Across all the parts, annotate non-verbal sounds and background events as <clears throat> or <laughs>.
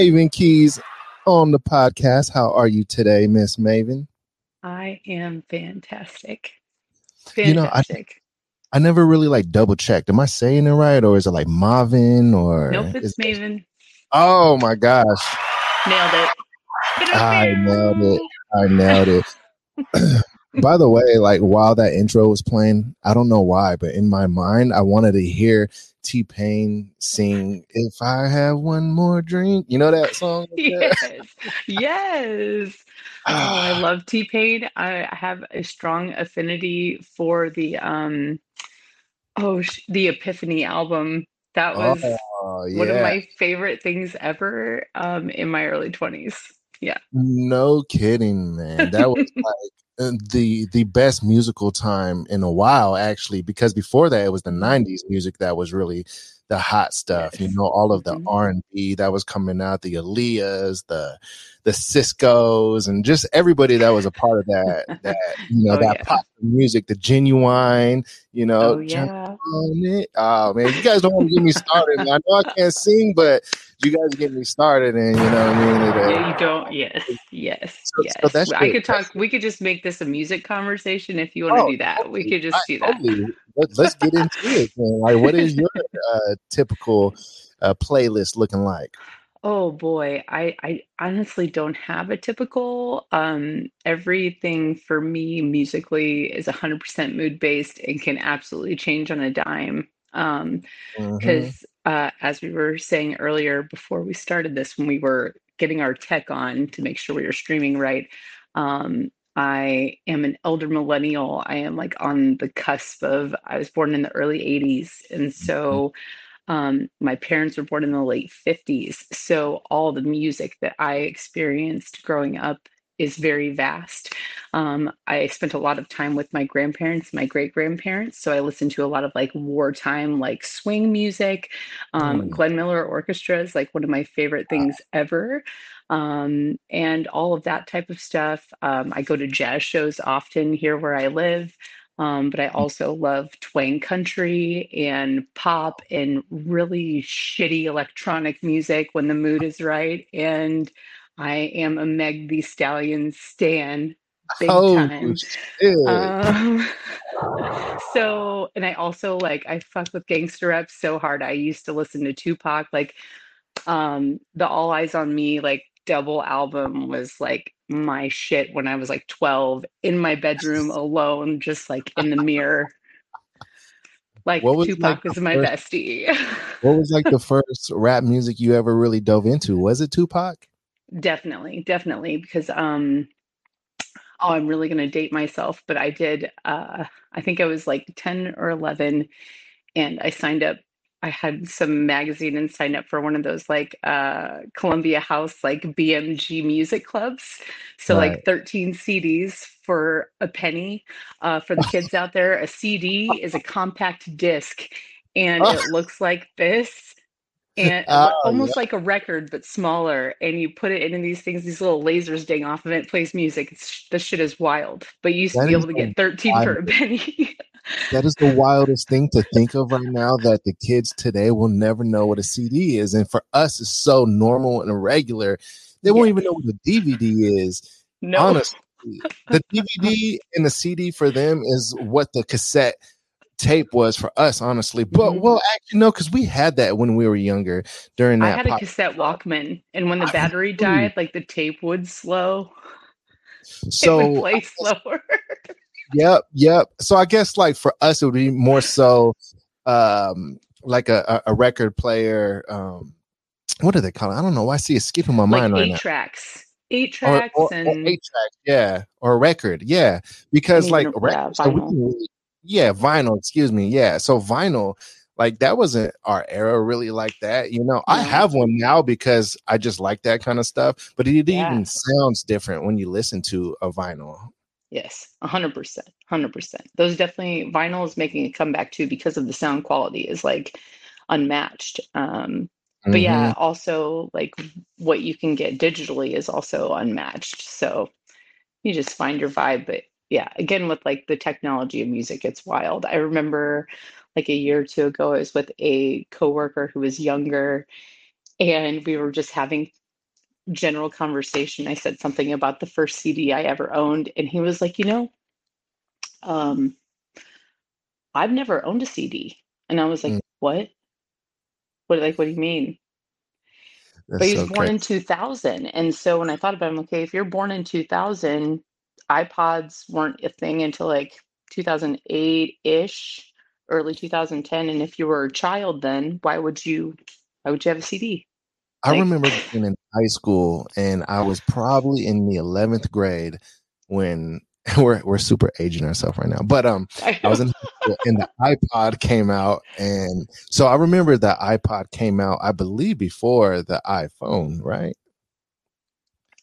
Maven Keys on the podcast. How are you today, Miss Maven? I am fantastic. You know, I- Fantastic. I never really like double checked. Am I saying it right, or is it like Marvin? Or nope, is- it's Maven. Oh my gosh, Nailed it. I nailed it. I nailed it. By the way, like while that intro was playing, I don't know why, but in my mind, I wanted to hear T Pain sing "If I Have One More Drink." You know that song? <laughs> yes. Yes. Oh, I <sighs> love T Pain. I have a strong affinity for the um oh sh- the Epiphany album. That was Oh, one of my favorite things ever um in my early 20s. Yeah. No kidding, man. That was <laughs> like the the best musical time in a while, actually, because before that it was the '90s music that was really the hot stuff. You know, all of the Mhm. R and B that was coming out, the Aaliyahs, the the Sisqo's, and just everybody that was a part of that. That <laughs> you know, Oh, that yeah. pop music, the genuine. You know, Oh yeah. On it. Oh man, you guys don't want to get me started. man. I know I can't sing, but you guys get me started, and you know what I mean. It, uh, Yeah, you don't. Yes, yes, So- yes. so that's I could talk. We could just make this a music conversation if you want to Oh, do that. We could just I- do that. totally. Let, let's get into it. Man. Like, what is your uh, typical uh, playlist looking like? Oh boy, I I honestly don't have a typical. Um, everything for me musically is 100% mood based and can absolutely change on a dime. Um, Mhm. because uh, as we were saying earlier before we started this when we were getting our tech on to make sure we were streaming right um, i am an elder millennial i am like on the cusp of i was born in the early 80s and so um, my parents were born in the late 50s so all the music that i experienced growing up is very vast um, I spent a lot of time with my grandparents, my great grandparents. So I listened to a lot of like wartime, like swing music. Um, Mm. Glenn Miller Orchestra is like one of my favorite things ever. Um, and all of that type of stuff. Um, I go to jazz shows often here where I live. Um, but I also love twang country and pop and really shitty electronic music when the mood is right. And I am a Meg the Stallion stan big oh, time. Um, <laughs> so, and I also like I fuck with gangster rap so hard. I used to listen to Tupac, like um, the All Eyez on Me, like double album was like my shit when I was like 12 in my bedroom alone, just like in the <laughs> mirror. Like What was, Tupac like, my first- bestie. what was like the <laughs> first rap music you ever really dove into? Was it Tupac? Definitely, definitely, because um, oh, I'm really gonna date myself, but I did. Uh, I think I was like 10 or 11, and I signed up. I had some magazine and signed up for one of those like uh, Columbia House like BMG music clubs. So Right. like 13 CDs for a penny. Uh, for the kids out there, a CD is a <laughs> compact disc, and it looks like this and Oh, almost like a record but smaller and you put it in these things these little lasers ding off of it, it plays music it's, this shit is wild but you used to That be able to get 13 for a <laughs> penny That is the wildest thing to think of right now that the kids today will never know what a CD is. And for us, it's so normal and regular. They won't even know what a DVD is. no Honestly, the DVD and the CD for them is what the cassette tape was for us, honestly. But Mhm. well, actually, no, because we had that when we were younger during that, i had a cassette walkman and when the battery died like the tape would slow <laughs> it would so play slower Yep, yep. So I guess like for us, it would be more so um like a, a, record player. Um what do they call it? I don't know. Why I see it skipping my like mind right eight now. tracks eight tracks or, or and eight tracks, yeah, or a record, yeah. Because And like even- record, yeah, so we vinyl. yeah, vinyl. Excuse me, yeah. So vinyl, like that wasn't our era really like that. You know, I have one now because I just like that kind of stuff. But it Yeah. even sounds different when you listen to a vinyl. Yes, a hundred percent, hundred percent. Those definitely vinyl is making a comeback too because of the sound quality is like unmatched. Um, but yeah, also like what you can get digitally is also unmatched. So you just find your vibe. But yeah, again with like the technology of music, it's wild. I remember like a year or two ago, I was with a coworker who was younger, and we were just having general conversation. I said something about the first CD I ever owned, and he was like, "You know, um, I've never owned a CD," and I was like, Mm. "What? What? Like, what do you mean?" That's But he was so born crazy. in 2000, and so when I thought about him, okay, if you're born in 2000, iPods weren't a thing until like 2008 ish, early 2010, and if you were a child, then why would you? Why would you have a CD? I Like, remember being in high school, and I was probably in the eleventh grade when <laughs> we're we're super aging ourselves right now. But um, I I was in high and the iPod came out, and so I remember the iPod came out, I believe, before the iPhone, right?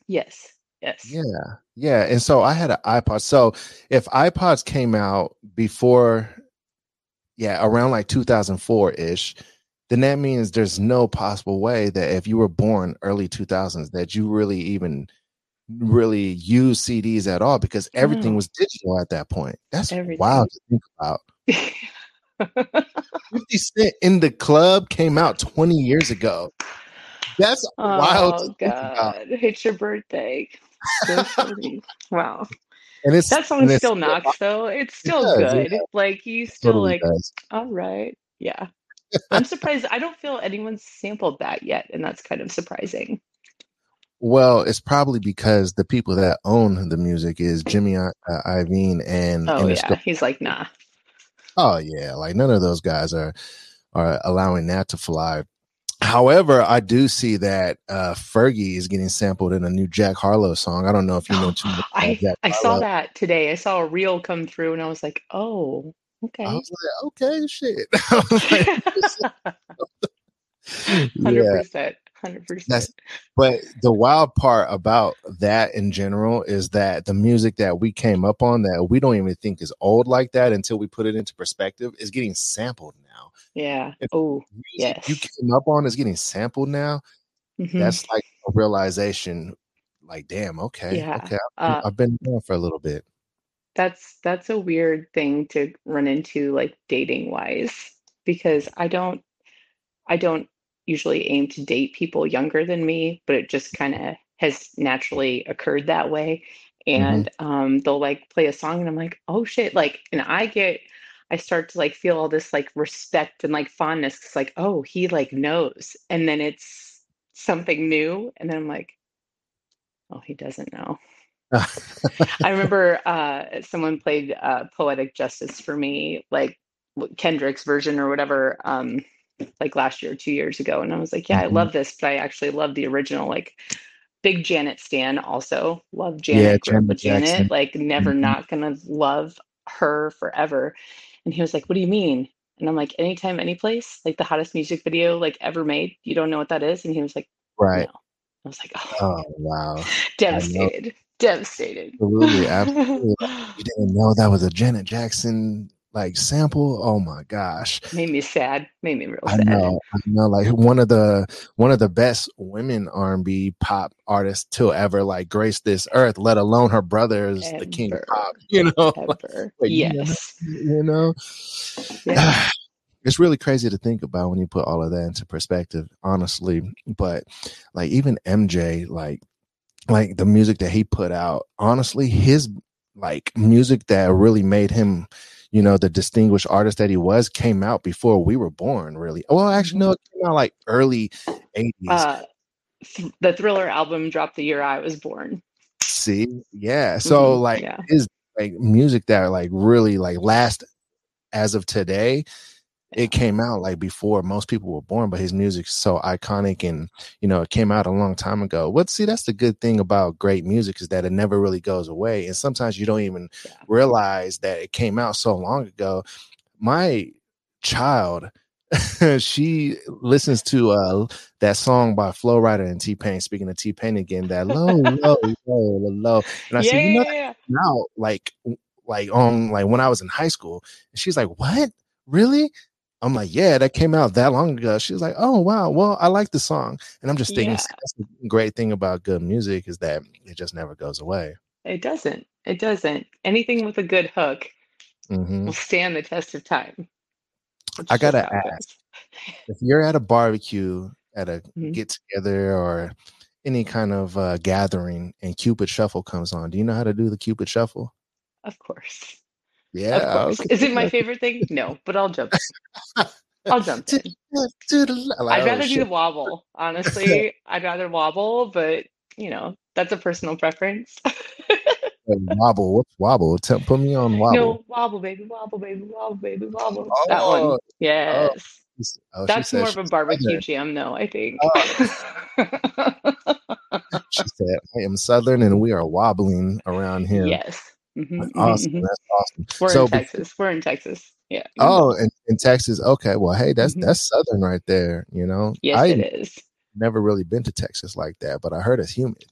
yes, yes. Yeah, yeah. And so I had an iPod. So if iPods came out before, yeah, around like 2004 ish, then that means there's no possible way that if you were born early 2000s that you really even really use CDs at all because everything No. was digital at that point. That's Everything. wild to think about. <laughs> 50 Cent in the club came out 20 years ago. That's wild oh, to oh think about. God, it's your birthday. Wow. And it's That song and it's still knocks though. It's still does, yeah. good. Like you still totally like, does. all right. Yeah. I'm <laughs> surprised. I don't feel anyone's sampled that yet, and that's kind of surprising. Well, it's probably because the people that own the music is Jimmy uh, Iovine and Oh Interscope. yeah. He's like, nah. Oh yeah, like none of those guys are are allowing that to fly. However, I do see that uh Fergie is getting sampled in a new Jack Harlow song. I don't know if you know <gasps> too much about I I saw that today. I saw a reel come through, and I was like, oh, I okay. was like, okay, shit. <laughs> I <laughs> <laughs> Hundred percent. Hundred percent. but the wild part about that in general is that the music that we came up on that we don't even think is old like that until we put it into perspective is getting sampled now. Yeah. Oh, music you came up on is getting sampled now, Mhm. that's like a realization like damn okay Yeah. okay I've, Uh, I've been there for a little bit that's that's a weird thing to run into, like dating wise, because I don't I don't usually aim to date people younger than me, but it just kind of has naturally occurred that way. Mm-hmm. And um, they'll like play a song, and I'm like, oh shit! Like, and I get, I start to like feel all this like respect and like fondness. It's like, oh, he like knows, and then it's something new, and then I'm like, oh, he doesn't know. I remember uh, someone played uh, "Poetic Justice" for me, like Kendrick's version or whatever, um, like last year, two years ago, and I was like, "Yeah, I Mhm. love this," but I actually love the original. Like, big Janet stan, also love Janet. Up Janet Janet. Like, never Mhm. not gonna love her forever. And he was like, "What do you mean?" And I'm like, "Anytime, any place, like the hottest music video like ever made. You don't know what that is?" And he was like, right "No." I was like, "Oh, oh wow <laughs> I devastated, devastated." absolutely <laughs> absolutely you didn't know that was a Janet Jackson like sample oh my gosh Made me sad. Made me real I sad. know I know like one of the one of the best women R&B pop artists to ever like grace this earth let alone her brother is the king of pop <laughs> you know <laughs> like, ever. like, you know, Yes. you know Yeah. <sighs> it's really crazy to think about when you put all of that into perspective honestly but like even mj like like the music that he put out honestly his like music that really made him you know the distinguished artist that he was came out before we were born really well actually no it came out like early 80s Uh, th- the Thriller album dropped the year I was born. see yeah so Mhm, like yeah. his like music that like really like last as of today it came out like before most people were born but his music's so iconic and you know it came out a long time ago what see that's the good thing about great music is that it never really goes away and sometimes you don't even Yeah. realize that it came out so long ago my child <laughs> she listens to uh that song by Flo Rida and T Pain. Speaking of T Pain again, that <laughs> low, low, low, low. And I yeah, said, you know, yeah, yeah. now like like on like when I was in high school. And she's like, What? Really? I'm like, Yeah, that came out that long ago. She was like, Oh wow, well, I like the song. And I'm just thinking Yeah. that's the great thing about good music is that it just never goes away. It doesn't. It doesn't. Anything with a good hook hmm will stand the test of time. It's I gotta ask if you're at a barbecue at a Mhm. get together or any kind of uh, gathering and Cupid Shuffle comes on. Do you know how to do the Cupid Shuffle? Of course. Yeah. Okay. Is it my favorite thing? No, but I'll jump. I'll jump <laughs> in. the left, to the left. Like, I'd oh, rather do the wobble. Honestly, <laughs> I'd rather wobble, but you know, that's a personal preference. Uh, wobble. What's wobble? Tell, put me on wobble. No, wobble, baby, wobble, baby, wobble, baby, wobble. That one. Oh, oh Yes. oh, That's more of a barbecue jam, though, I think. Oh. <laughs> She said, "I am Southern, and we are wobbling around here." yes. Mhm, mhm, Awesome. mhm. That's awesome. We're So in Texas. We're in Texas. Yeah. Oh, in, in Texas. Okay. Well, hey, that's Mhm. that's Southern right there. You know, yes, I it is. never really been to Texas like that, but I heard it's humid.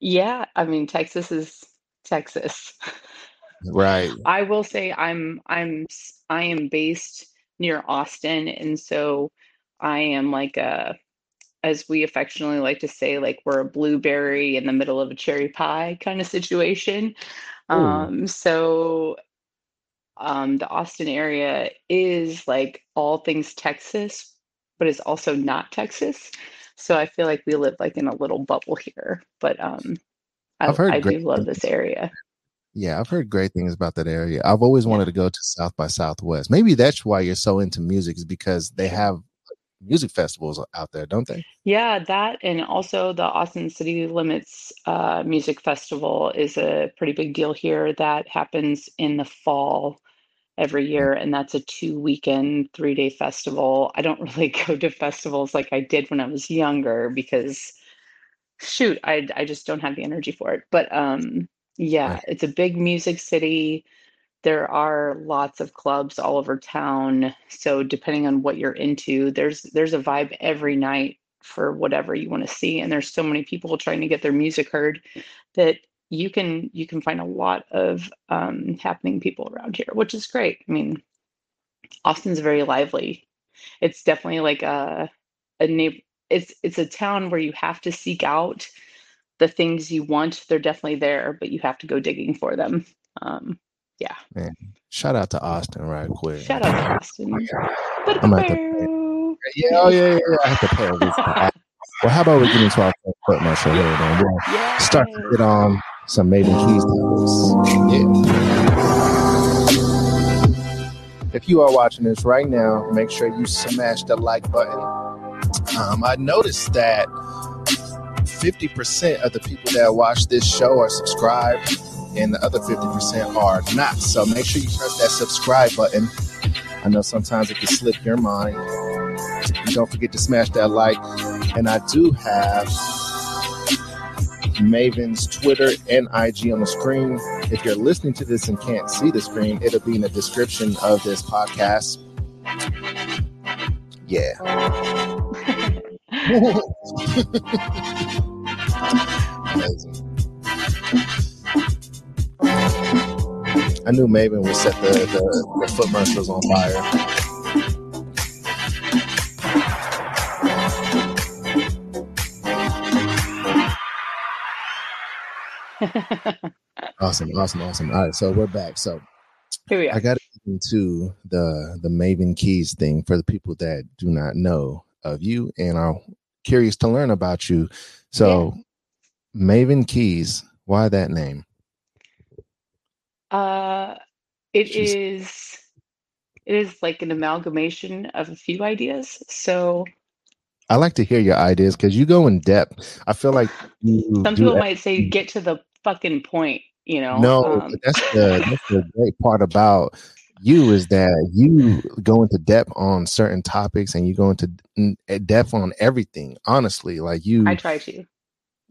Yeah. I mean, Texas is Texas. Right. <laughs> I will say I'm I'm I am based near Austin, and so I am like a, as we affectionately like to say, like we're a blueberry in the middle of a cherry pie kind of situation. Ooh. Um, so um, the Austin area is like all things Texas, but it's also not Texas. So I feel like we live like in a little bubble here. But um, I, I've heard I do love this area. Yeah, I've heard great things about that area. I've always wanted to go to South by Southwest. Maybe that's why you're so into music, is because they have music festivals out there, don't they? Yeah, that and also the Austin City Limits uh, Music Festival is a pretty big deal here. That happens in the fall every year, and that's a two weekend, three day festival. I don't <laughs> really go to festivals like I did when I was younger because, shoot, I I just don't have the energy for it. But um, yeah, Right. it's a big music city. There are lots of clubs all over town. So depending on what you're into, there's there's a vibe every night for whatever you want to see. And there's so many people trying to get their music heard that you can you can find a lot of um, happening people around here, which is great. I mean, Austin's very lively. It's definitely like a a neigh- it's it's a town where you have to seek out the things you want. They're definitely there, but you have to go digging for them. Um, yeah. Man, Shout out to Austin, right quick. Shout out to Austin. I'm to pay. Yeah, oh yeah, yeah, yeah. I have to pay. Well, how about we get into our first foot muscle here, then? We'll Yeah. start to get on some Maven Keys topics. Yeah. If you are watching this right now, make sure you smash the like button. Um, I noticed that 50% of the people that watch this show are subscribed, and the other 50% are not. So make sure you press that subscribe button. I know sometimes it can slip your mind. Don't forget to smash that like. And I do have Maven's Twitter and IG on the screen. If you're listening to this and can't see the screen, it'll be in the description of this podcast. Yeah. <laughs> <laughs> Amazing. I knew Maven would set the, the, the foot marshals on fire. <laughs> Awesome, awesome, awesome. All right, so we're back. So Here we are. I got into the the Maven Keys thing for the people that do not know of you and are curious to learn about you. So, Maven Keys, why that name? Uh, it She's- is it is like an amalgamation of a few ideas. So I like to hear your ideas because you go in depth. I feel like <sighs> some people might say get to the fucking point, you know. No, Um, that's the that's the great part about you is that you go into depth on certain topics and you go into depth on everything. Honestly, like you, I try to.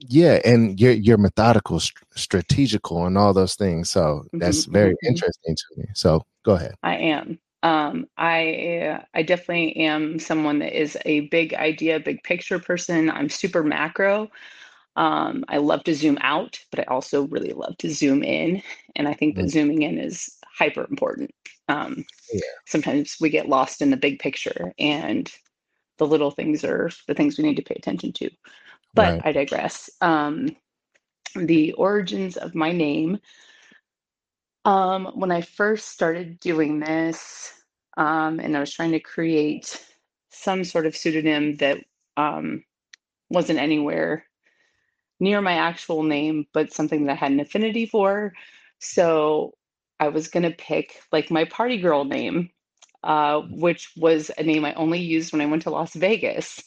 Yeah, and you're you're methodical, st- strategical, and all those things. So that's Mhm, very interesting to me. So go ahead. I am. Um, I I definitely am someone that is a big idea, big picture person. I'm super macro. Um, I love to zoom out, but I also really love to zoom in. And I think that Mm. zooming in is hyper important. Um, Yeah. sometimes we get lost in the big picture, and the little things are the things we need to pay attention to. But Right. I digress. Um, the origins of my name. Um, when I first started doing this, um, and I was trying to create some sort of pseudonym that um, wasn't anywhere near my actual name, but something that I had an affinity for. So I was going to pick like my party girl name, uh, which was a name I only used when I went to Las Vegas.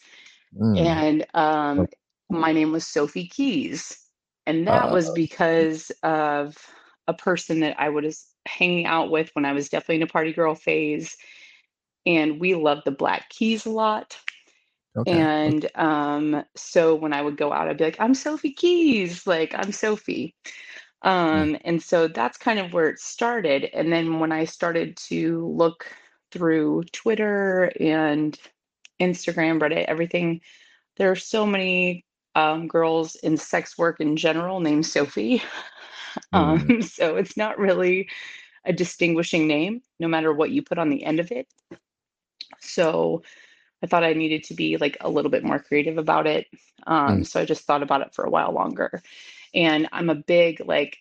Mm. And um, my name was Sophie Keys. And that uh, was because of a person that I was hanging out with when I was definitely in a party girl phase. And we loved the Black Keys a lot. Okay. And um, so when I would go out, I'd be like, I'm Sophie Keys, like I'm Sophie. Mm. Um, and so that's kind of where it started. And then when I started to look through Twitter and Instagram, Reddit, everything, there are so many um, girls in sex work in general named Sophie. <laughs> Um, mm. <laughs> so it's not really a distinguishing name, no matter what you put on the end of it. So I thought I needed to be like a little bit more creative about it. Um, mm. So I just thought about it for a while longer. And I'm a big, like,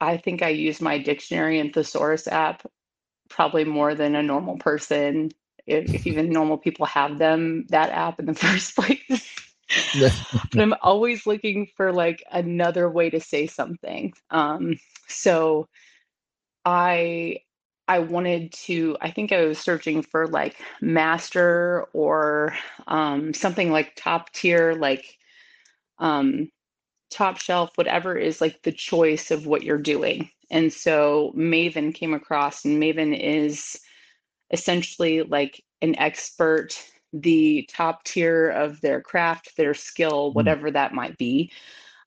I think I use my dictionary and thesaurus app probably more than a normal person. If, if even normal people have them, that app in the <laughs> first place. <laughs> but I'm always looking for like another way to say something. Um, so I I wanted to, I think I was searching for like master or um, something like top tier, like um, top shelf, whatever is like the choice of what you're doing. And so Maven came across, and Maven is essentially like an expert the top tier of their craft, their skill, mm. whatever that might be.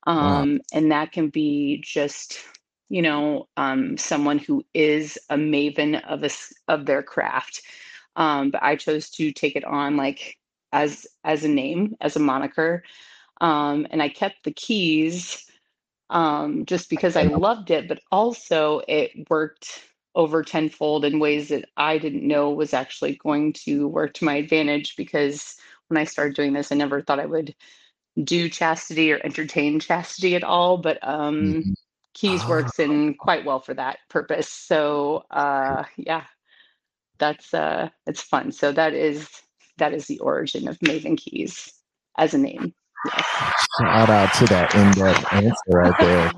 Um, wow. And that can be just, you know, um, someone who is a maven of a, of their craft. Um, but I chose to take it on like as as a name, as a moniker, um, and I kept the keys um, just because I loved it, but also it worked over tenfold in ways that I didn't know was actually going to work to my advantage because when I started doing this, I never thought I would do chastity or entertain chastity at all. But um, mm-hmm. Keys works in quite well for that purpose. So uh, yeah, that's uh, it's fun. So that is that is the origin of Maven Keys as a name. Yes. Shout out to that in-depth answer right there.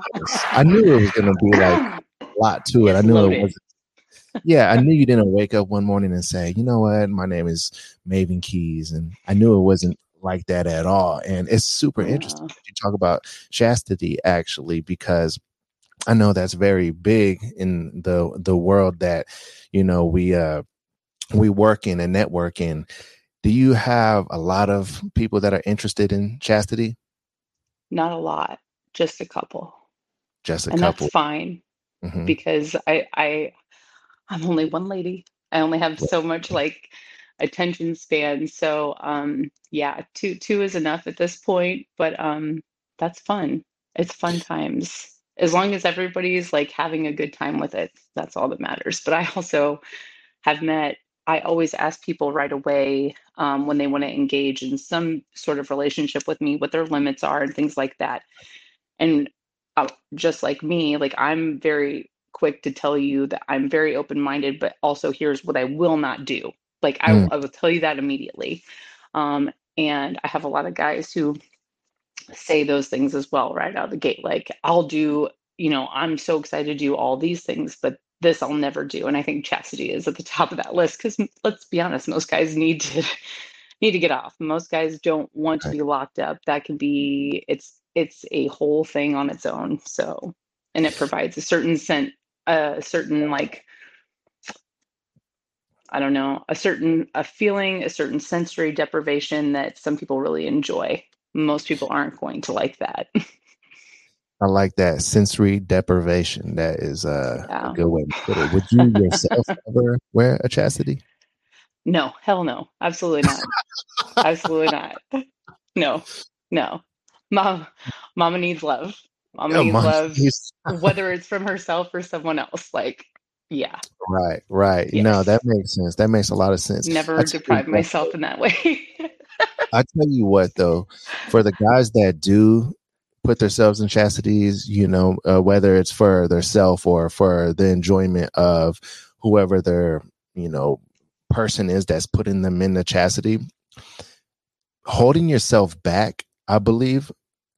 I knew it was going to be like <laughs> a lot to it. I knew loaded. it was yeah, I knew you didn't wake up one morning and say, you know what, my name is Maven Keys. And I knew it wasn't like that at all. And it's super yeah. interesting you talk about chastity actually, because I know that's very big in the the world that, you know, we uh we work in and network in. Do you have a lot of people that are interested in chastity? Not a lot, just a couple. Just a and couple. That's fine mm-hmm. because I I I'm only one lady. I only have so much like attention span. So um yeah, two two is enough at this point, but um that's fun. It's fun <laughs> times. As long as everybody's like having a good time with it, that's all that matters. But I also have met I always ask people right away um, when they want to engage in some sort of relationship with me, what their limits are and things like that. And just like me, like I'm very quick to tell you that I'm very open minded, but also here's what I will not do. Like I, mm. I will tell you that immediately. Um, and I have a lot of guys who say those things as well right out of the gate. Like I'll do, you know, I'm so excited to do all these things, but this I'll never do. And I think chastity is at the <laughs> top of that list because let's be honest, most guys need to <laughs> need to get off. Most guys don't want to be locked up. That can be it's it's a whole thing on its own. So and it provides a certain scent, a certain like I don't know, a certain a feeling, a certain sensory deprivation that some people really enjoy. Most people aren't going to like that. I like that sensory deprivation. That is uh, yeah. a good way to put it. Would you yourself <laughs> ever wear a chastity? No, hell no, absolutely not, absolutely not. No, no. Mom, mama needs love. Mama yeah, needs love, <laughs> whether it's from herself or someone else. Like, yeah. Right, right. Yes. No, that makes sense. That makes a lot of sense. Never deprive myself in that way. <laughs> I tell you what, though, for the guys that do put themselves in chastities, you know, uh, whether it's for their self or for the enjoyment of whoever their, you know, person is that's putting them in the chastity, holding yourself back, I believe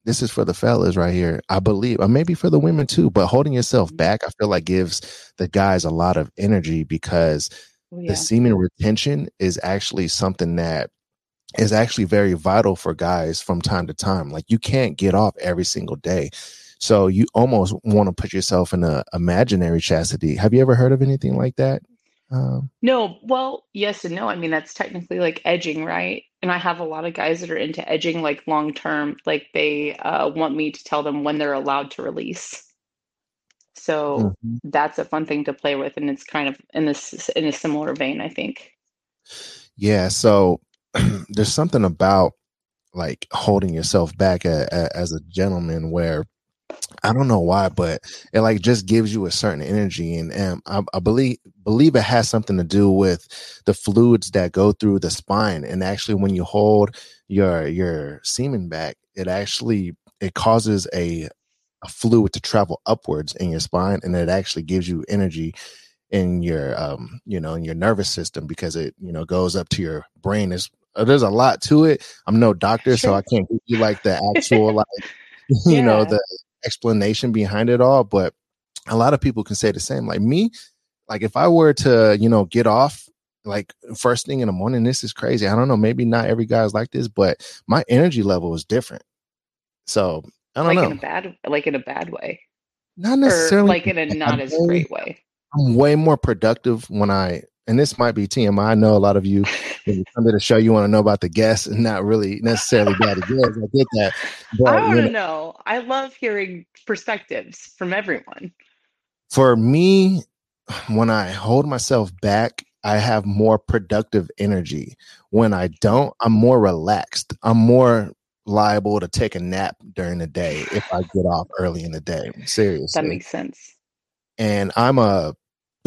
this is for the fellas right here. I believe, or maybe for the women too, but holding yourself mm-hmm. back, I feel like gives the guys a lot of energy because oh, yeah. the semen retention is actually something that is actually very vital for guys from time to time. Like you can't get off every single day. So you almost want to put yourself in a imaginary chastity. Have you ever heard of anything like that? Um, no, well, yes and no. I mean, that's technically like edging, right? And I have a lot of guys that are into edging like long term, like they uh, want me to tell them when they're allowed to release. So mm-hmm. that's a fun thing to play with, and it's kind of in this in a similar vein, I think. Yeah. So <clears throat> there's something about like holding yourself back a, a, as a gentleman where I don't know why, but it like just gives you a certain energy, and, and I, I, believe believe it has something to do with the fluids that go through the spine. And actually, when you hold your your semen back, it actually it causes a a fluid to travel upwards in your spine, and it actually gives you energy in your um you know in your nervous system because it you know goes up to your brain. Is uh, there's a lot to it. I'm no doctor, sure. so I can't give you like the <laughs> actual like <laughs> you yeah. know the explanation behind it all, but a lot of people can say the same. Like me, like if I were to, you know, get off like first thing in the morning, this is crazy. I don't know, maybe not every guy's like this, but my energy level is different. So I don't like know. in a bad like in a bad way. Not necessarily or like in a not as great way. I'm way more productive when I and this might be TMI. I know a lot of you when you come to the show, you want to know about the guests and not really necessarily about the guests. I get that. But, I want to know. know. I love hearing perspectives from everyone. For me, when I hold myself back, I have more productive energy. When I don't, I'm more relaxed. I'm more liable to take a nap during the day if I get off early in the day. Seriously. That makes sense. And I'm a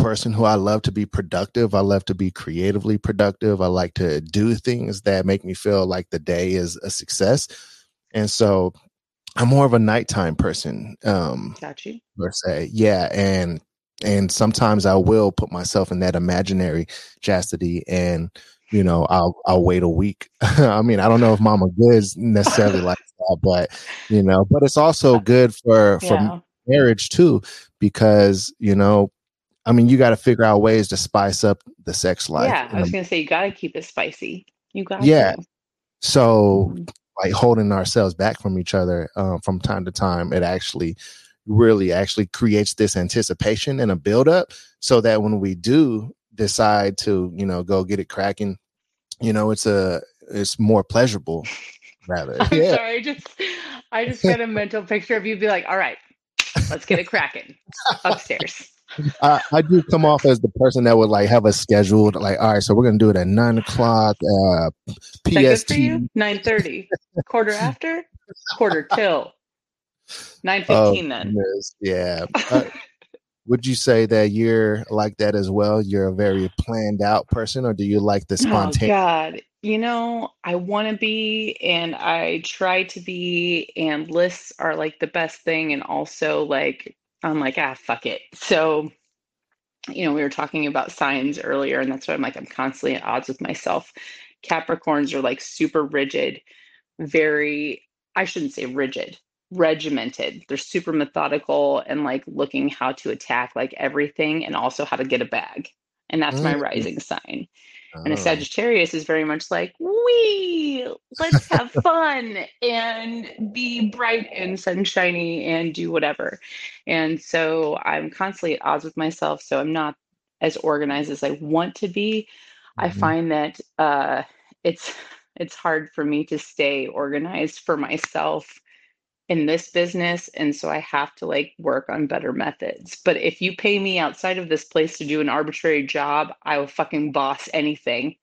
person who I love to be productive. I love to be creatively productive. I like to do things that make me feel like the day is a success. And so I'm more of a nighttime person. Um Got. Per se. Yeah. And and sometimes I will put myself in that imaginary chastity and you know, I'll I'll wait a week. <laughs> I mean, I don't know if Mama Goods necessarily <laughs> like that, but you know, but it's also good for for yeah. marriage too, because you know, I mean, you got to figure out ways to spice up the sex life. Yeah, I was gonna say you got to keep it spicy. You got to. yeah. To. So, mm-hmm. like holding ourselves back from each other um, from time to time, it actually really actually creates this anticipation and a buildup, so that when we do decide to, you know, go get it cracking, you know, it's a it's more pleasurable. Rather, <laughs> I'm yeah. sorry, I just I just got a mental picture of you be like, all right, let's get it cracking <laughs> upstairs. I, I, do come off as the person that would like have a scheduled like all right so we're gonna do it at nine o'clock uh pst nine thirty. Quarter after? Quarter till. Nine fifteen. oh, then yeah. Uh, would you say that you're like that as well? You're a very planned out person or do you like the spontaneous? Oh god. You know i want to be and i try to be and lists are like the best thing and also like I'm like, ah, fuck it. So, you know, we were talking about signs earlier, and that's why I'm like, I'm constantly at odds with myself. Capricorns are like super rigid, very, I shouldn't say rigid, regimented. They're super methodical and like looking how to attack like everything and also how to get a bag. And that's my mm. rising sign. And a oh. Sagittarius is very much like, we let's have fun and be bright and sunshiny and do whatever. And so I'm constantly at odds with myself. So I'm not as organized as I want to be. Mm-hmm. I find that uh, it's it's hard for me to stay organized for myself in this business and so i have to like work on better methods but if you pay me outside of this place to do an arbitrary job i will fucking boss anything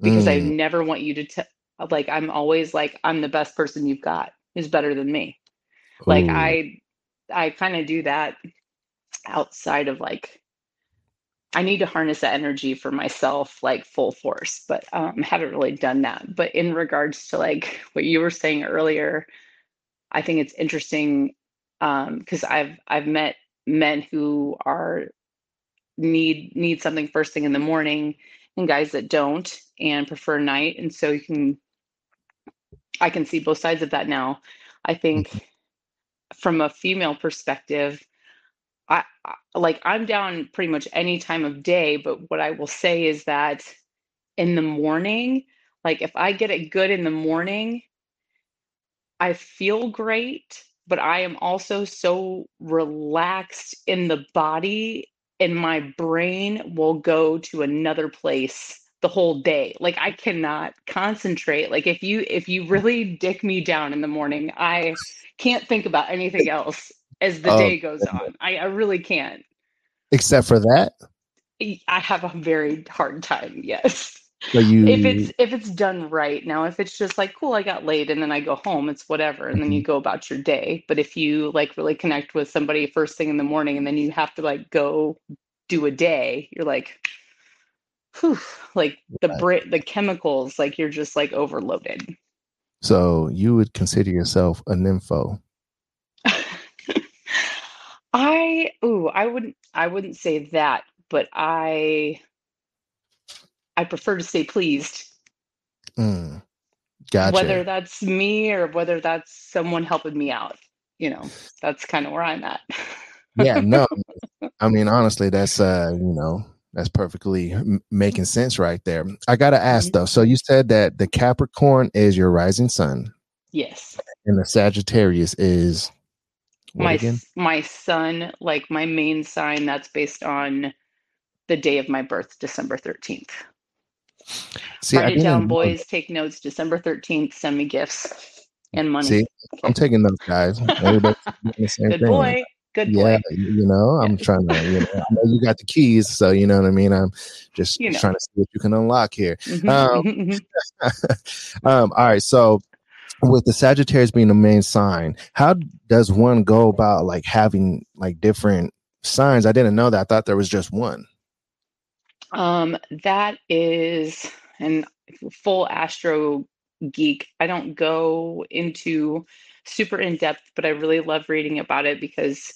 because mm. i never want you to t- like i'm always like i'm the best person you've got who's better than me Ooh. like i i kind of do that outside of like i need to harness that energy for myself like full force but um haven't really done that but in regards to like what you were saying earlier I think it's interesting because um, I've I've met men who are need need something first thing in the morning and guys that don't and prefer night. And so you can, I can see both sides of that now. I think Mhm. from a female perspective, I, I like I'm down pretty much any time of day, but what I will say is that in the morning, like if I get it good in the morning, I feel great, but I am also so relaxed in the body and my brain will go to another place the whole day. Like I cannot concentrate. Like if you if you <laughs> really dick me down in the morning, I can't think about anything <laughs> else as the Oh, day goes on. I, I really can't. except for that. I have a very hard time, <laughs> yes. So you if it's if it's done right now if it's just like cool i got laid and then i go home it's whatever and then you mm-hmm. go about your day but if you like really connect with somebody first thing in the morning and then you have to like go do a day you're like whew, like the Right. brit the chemicals like you're just like overloaded so you would consider yourself a nympho. <laughs> i ooh i wouldn't i wouldn't say that but i i prefer to stay pleased Mm, gotcha. whether that's me or whether that's someone helping me out you know that's kind of where i'm at yeah, no. <laughs> I mean, honestly, that's uh, you know, that's perfectly m- making sense right there. I gotta ask Mhm. though. So you said that the Capricorn is your rising sun, yes and the Sagittarius is what my again? s- my son like my main sign that's based on the day of my birth december 13th See, I write it down know boys take notes december 13th send me gifts and money See, I'm taking those guys. <laughs> Everybody's the same good thing. boy good Yeah, boy you know, I'm <laughs> trying to, you know, you got the keys, so you know what I mean. I'm just You know. trying to see what you can unlock here. Mhm, Um, mhm, mhm. <laughs> um, all right, so with the Sagittarius being the main sign, how does one go about like having like different signs? I didn't know that. I thought there was just one. Um, that is an full astro geek. I don't go into super in depth, but I really love reading about it because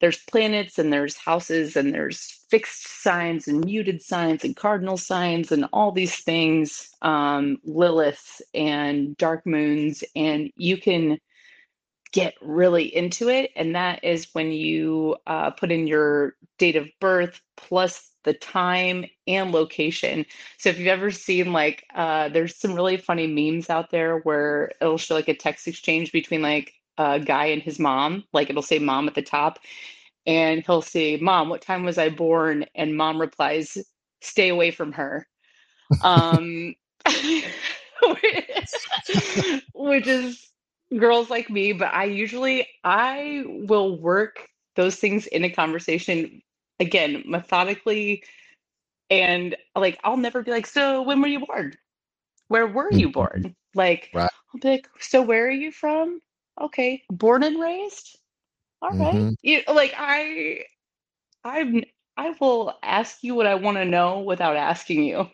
there's planets and there's houses and there's fixed signs and muted signs and cardinal signs and all these things, um, Lilith and dark moons, and you can get really into it. And that is when you uh, put in your date of birth plus the time and location. So if you've ever seen like, uh, there's some really funny memes out there where it'll show like a text exchange between like a guy and his mom. Like it'll say mom at the top, and he'll say, "Mom, what time was I born?" And mom replies, "Stay away from her." Um, <laughs> which is girls like me, but I usually I will work those things in a conversation again methodically and like I'll never be like, so when were you born? Where were you Mhm. born? Like Right. I'll be like, so where are you from? Okay, born and raised. All right. Mhm. You like I I'm I will ask you what I want to know without asking you.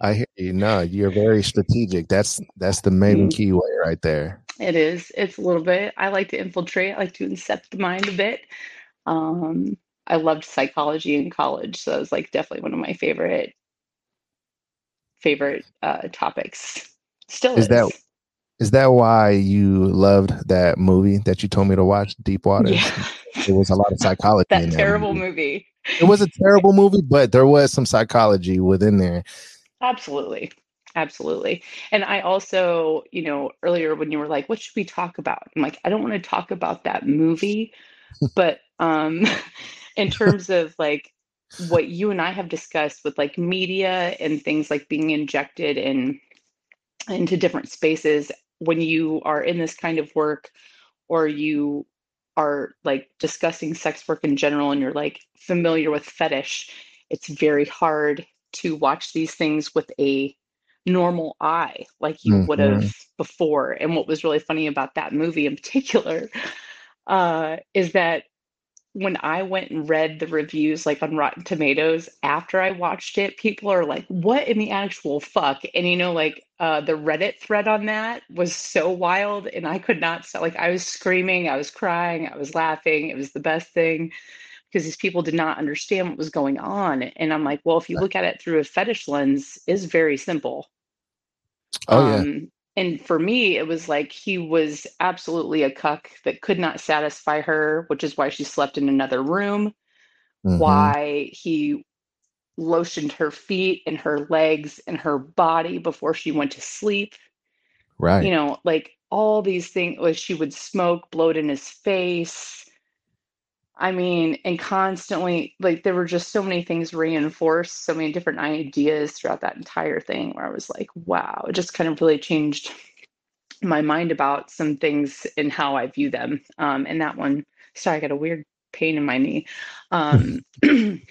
I hear you. No, you're very strategic. That's that's the main Mm. keyway right there. It is. It's a little bit. I like to infiltrate. I like to incept the mind a bit. Um, I loved psychology in college, so it was like definitely one of my favorite favorite uh, topics. Still Is is. that Is that why you loved that movie that you told me to watch, Deep Water? Yeah. There was a lot of psychology <laughs> in that that terrible movie. movie. It was a terrible movie, but there was some psychology within there. Absolutely. Absolutely. And I also, you know, earlier when you were like, what should we talk about? I'm like, I don't want to talk about that movie, but um <laughs> in <laughs> terms of like what you and I have discussed with like media and things like being injected in into different spaces when you are in this kind of work or you are like discussing sex work in general and you're like familiar with fetish, it's very hard to watch these things with a normal eye like you would Mhm. have before. And what was really funny about that movie in particular uh, is that when I went and read the reviews like on Rotten Tomatoes after I watched it, people are like, "What in the actual fuck?" And you know, like uh, the Reddit thread on that was so wild, and I could not stop. Like I was screaming, I was crying, I was laughing. It was the best thing. because these people did not understand what was going on. And I'm like, well, if you look at it through a fetish lens, is very simple. Oh yeah. Um, and for me, it was like he was absolutely a cuck that could not satisfy her, which is why she slept in another room. Mhm. Why he lotioned her feet and her legs and her body before she went to sleep. Right. You know, like all these things, like she would smoke, blow it in his face. I mean, and constantly, like, there were just so many things reinforced, so many different ideas throughout that entire thing where I was like, wow, it just kind of really changed my mind about some things and how I view them. Um, and that one, sorry, I got a weird pain in my knee. Um, <laughs> <clears throat>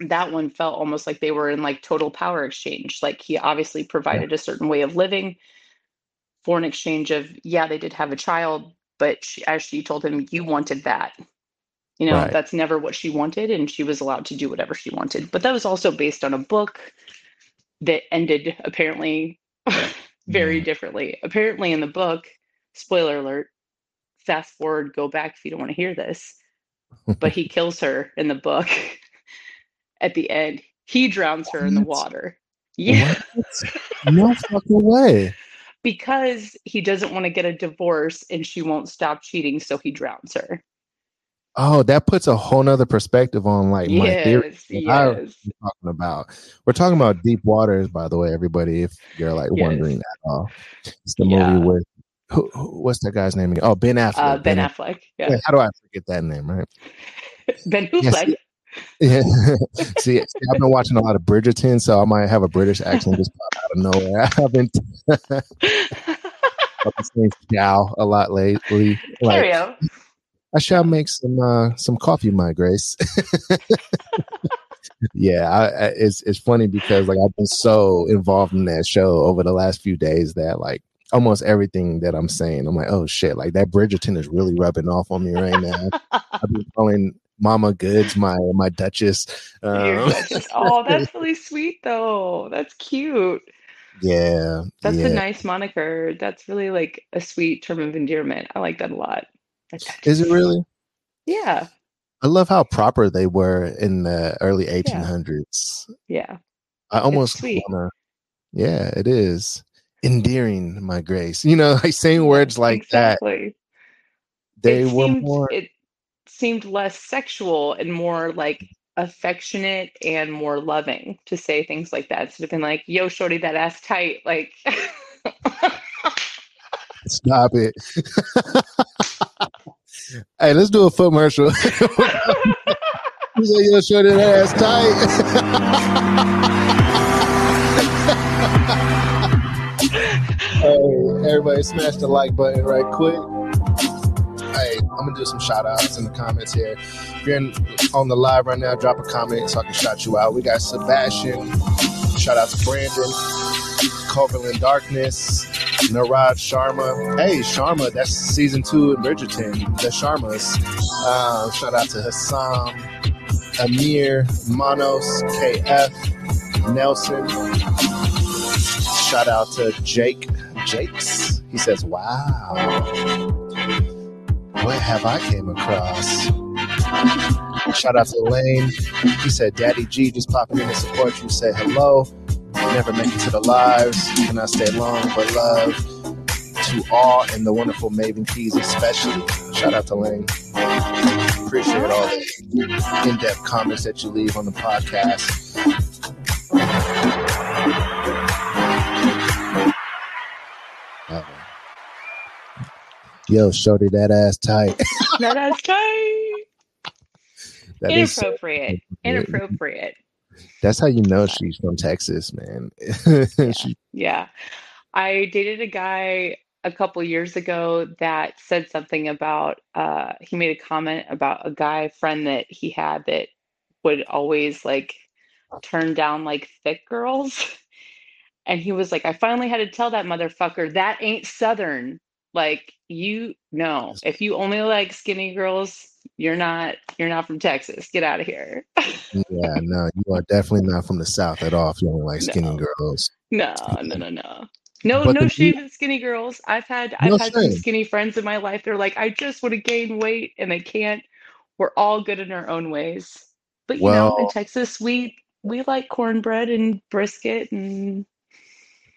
that one felt almost like they were in like total power exchange. Like he obviously provided a certain way of living for an exchange of, yeah, they did have a child, but she, as she told him, you wanted that. You know, Right. that's never what she wanted, and she was allowed to do whatever she wanted. But that was also based on a book that ended apparently <laughs> very Mm. differently. Apparently, in the book, spoiler alert, fast forward, go back if you don't want to hear this, but he <laughs> kills her in the book <laughs> at the end. He drowns her in the water. Yeah, What? no fucking way. because he doesn't want to get a divorce and she won't stop cheating, so he drowns her. Oh, that puts a whole nother perspective on like my theory. Yes, I- yes. we're talking about. We're talking about Deep Waters, by the way, everybody. If you're like Yes. wondering at all, it's the Yeah. movie with who, who- what's that guy's name again? Oh, Ben Affleck. Uh, ben Aff- Affleck. Yeah, Yeah. How do I forget that name? Right. <laughs> Ben Affleck. Yeah. <laughs> see, see, I've been watching a lot of Bridgerton, so I might have a British accent just pop out of nowhere. <laughs> I've been I've been saying a lot lately. Like, Carry I shall make some uh, some coffee, my grace. <laughs> yeah, I, I, it's it's funny because like I've been so involved in that show over the last few days that like almost everything that I'm saying, I'm like, oh shit, like that Bridgerton is really rubbing off on me right now. I've been <laughs> calling Mama Goods my my Duchess. Um, oh, that's really sweet though. That's cute. yeah, That's yeah. a nice moniker. That's really like a sweet term of endearment. I like that a lot. Is it really? Yeah. I love how proper they were in the early 1800s. Yeah. I almost wanna, yeah, it is endearing, my grace. You know, <laughs> like saying words like exactly. that. They it were seemed, more. it seemed less sexual and more like affectionate and more loving to say things like that. Instead of being like, yo, shorty, that ass tight. Like Stop it. <laughs> hey, let's do a foot commercial. <laughs> you say yo, shorty, that ass tight. <laughs> hey, everybody, smash the like button right quick. Hey, I'm gonna do some shout outs in the comments here. If you're in, on the live right now, drop a comment so I can shout you out. We got Sebastian. Shout out to Brandon. Coverland Darkness. Narad Sharma. Hey, Sharma, that's season two in Bridgerton. The Sharmas. Uh, shout out to Hassan, Amir, Manos, KF, Nelson. Shout out to Jake Jakes. He says, Wow. What have I came across? Shout out to Lane. He said, Daddy G just popping in to support you. Say hello. Never make it to the lives. Cannot stay long, but love to all and the wonderful Maven Keys, especially. Shout out to Lane. Appreciate all the in depth comments that you leave on the podcast. Uh, Yo, shorty that ass tight. that ass tight. <laughs> Inappropriate. so- Inappropriate. That's how you know she's from Texas, man. <laughs> She- Yeah. I dated a guy a couple years ago that said something about uh he made a comment about a guy friend that he had that would always like turn down like thick girls. <laughs> And he was like, I finally had to tell that motherfucker that ain't Southern. Like you know, if you only like skinny girls, you're not you're not from Texas. Get out of here. <laughs> yeah, no, you are definitely not from the South at all if you don't like skinny No. girls. No, no, no, no. No, But no shade the skinny girls. I've had I've No had some skinny friends in my life. They're like, I just want to gain weight and they can't we're all good in our own ways. But you know, in Texas, we we like cornbread and brisket and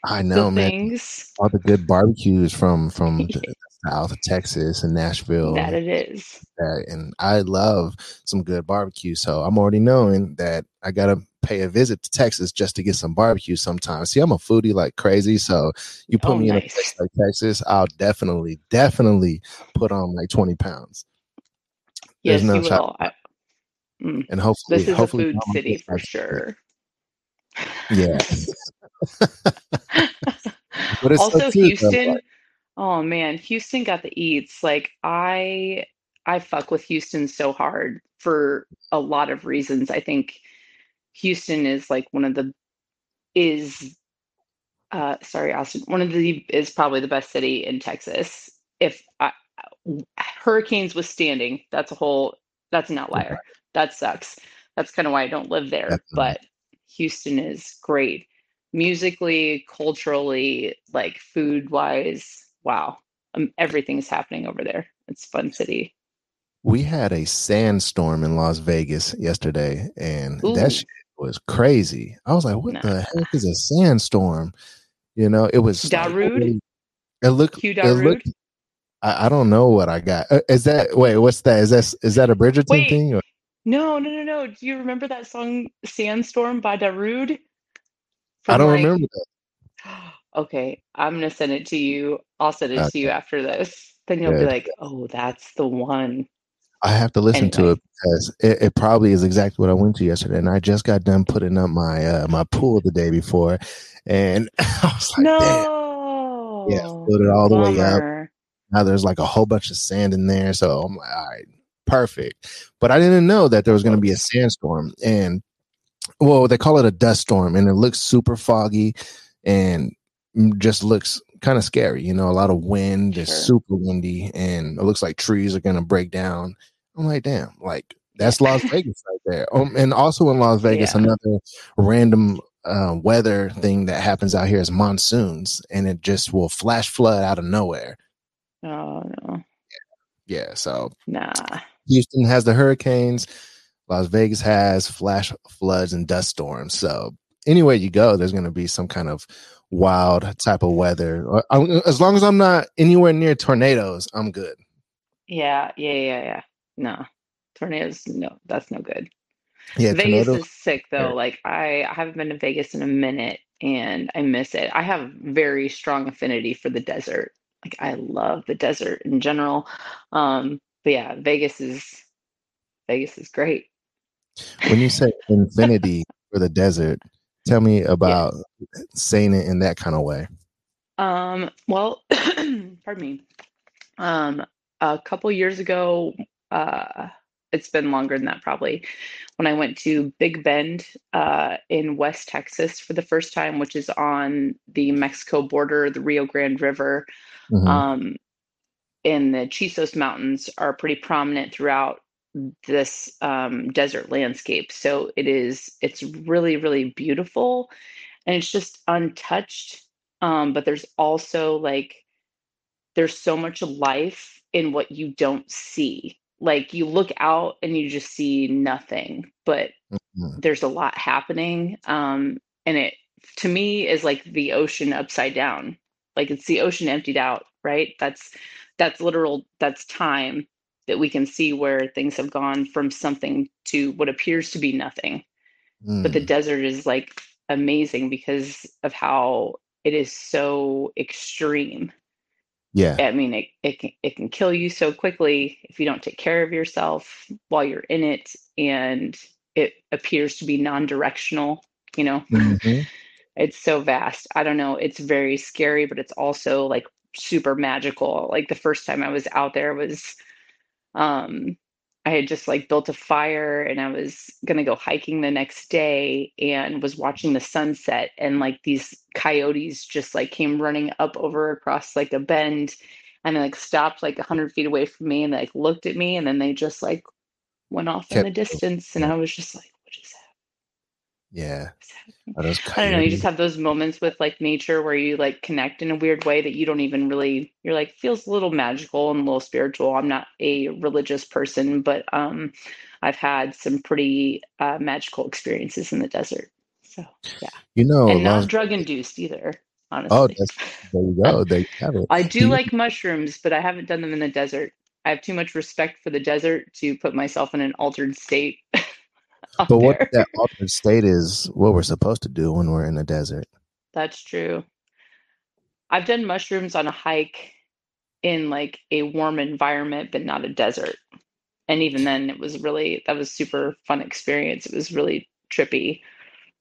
I know, man. things All the good barbecues from from <laughs> the south of Texas and Nashville. that it is. that, and I love some good barbecue. So I'm already knowing that I gotta pay a visit to Texas just to get some barbecue sometimes. See, I'm a foodie like crazy, so you put Oh, me in a place like Texas, I'll definitely, definitely put on like 20 pounds. Yes, There's no you shot. I, mm, And hopefully, this is a food city for sure. Yeah, <laughs> <laughs> but it's so also, true, though, Houston. like- Oh man, Houston got the eats. Like I I fuck with Houston so hard for a lot of reasons. I think Houston is like one of the is uh sorry, Austin, one of the is probably the best city in Texas. If I, hurricanes withstanding, that's a whole that's an outlier. That sucks. That's kind of why I don't live there. Definitely. But Houston is great. Musically, culturally, like food wise. Wow. Um, everything's happening over there. It's a fun city. we had a sandstorm in Las Vegas yesterday, and Ooh. that shit was crazy. I was like, "What Nah. the heck is a sandstorm?" You know, it was Darude? it looked. Hugh It looked. I, I don't know what I got. Uh, Is that wait? What's that? Is that is that a Bridgerton Wait. thing? Or, No, no, no, no. Do you remember that song Sandstorm by Darude? I don't like- remember that. <gasps> <laughs> Okay, I'm gonna send it to you. I'll send it to you after this. Then you'll be like, "Oh, that's the one." I have to listen to Anyway. it because it, it probably is exactly what I went to yesterday, and I just got done putting up my uh, my pool the day before, and <laughs> I was like, "Damn!" No. Yeah, filled it all the way up. Bummer. Now there's like a whole bunch of sand in there. So I'm like, all right, perfect. But I didn't know that there was going to be a sandstorm. And well, they call it a dust storm, and it looks super foggy and just looks kind of scary. You know, a lot of wind, it's Sure. super windy, and it looks like trees are going to break down. I'm like, damn, like that's Las <laughs> Vegas right there. Um, and also in Las Vegas, Yeah. another random uh, weather thing that happens out here is monsoons, and it just will flash flood out of nowhere. Oh no. Yeah, so Nah. Houston has the hurricanes. Las Vegas has flash floods and dust storms. So anywhere you go, there's going to be some kind of wild type of weather. As long as I'm not anywhere near tornadoes, I'm good. Yeah, yeah, yeah, yeah. No. Tornadoes, no, that's no good. Yeah, Vegas tornadoes. is sick though. Sure. Like I, I haven't been to Vegas in a minute and I miss it. I have very strong affinity for the desert. Like I love the desert in general. Um, but yeah, Vegas is Vegas is great. When you say <laughs> infinity for the desert, tell me about saying it in that kind of way. Um, well, <clears throat> pardon me. Um, a couple years ago, uh, it's been longer than that probably, when I went to Big Bend, uh, in West Texas for the first time, which is on the Mexico border, the Rio Grande River. Mhm. Um, and the Chisos Mountains are pretty prominent throughout this um, desert landscape. So it is, it's really, really beautiful and it's just untouched. Um, but there's also like, there's so much life in what you don't see. Like you look out and you just see nothing, but Mhm. there's a lot happening. Um, and it, to me, is like the ocean upside down. Like it's the ocean emptied out, right? That's that's literal. That's time that we can see where things have gone from something to what appears to be nothing. But the Mm. desert is like amazing because of how it is so extreme. Yeah. I mean, it, it can it can kill you so quickly if you don't take care of yourself while you're in it, and it appears to be non-directional. You know, Mhm. <laughs> it's so vast. I don't know. It's very scary, but it's also like super magical. Like the first time I was out there was, um, I had just like built a fire and I was gonna go hiking the next day and was watching the sunset and like these coyotes just like came running up over across like a bend and they like stopped like a hundred feet away from me and they like looked at me and then they just like went off in the distance and I was just like, what is that? Yeah. I don't know. You just have those moments with like nature where you like connect in a weird way that you don't even really. You're like feels a little magical and a little spiritual. I'm not a religious person, but um, I've had some pretty uh, magical experiences in the desert. So yeah, you know, and not drug induced either. Oh, honestly, oh, there you go. There you have it. <laughs> I do like mushrooms, but I haven't done them in the desert. I have too much respect for the desert to put myself in an altered state. <laughs> but what that <laughs> altered state is what we're supposed to do when we're in the desert. That's true. I've done mushrooms on a hike in like a warm environment, but not a desert. And even then, it was really that was super fun experience. It was really trippy,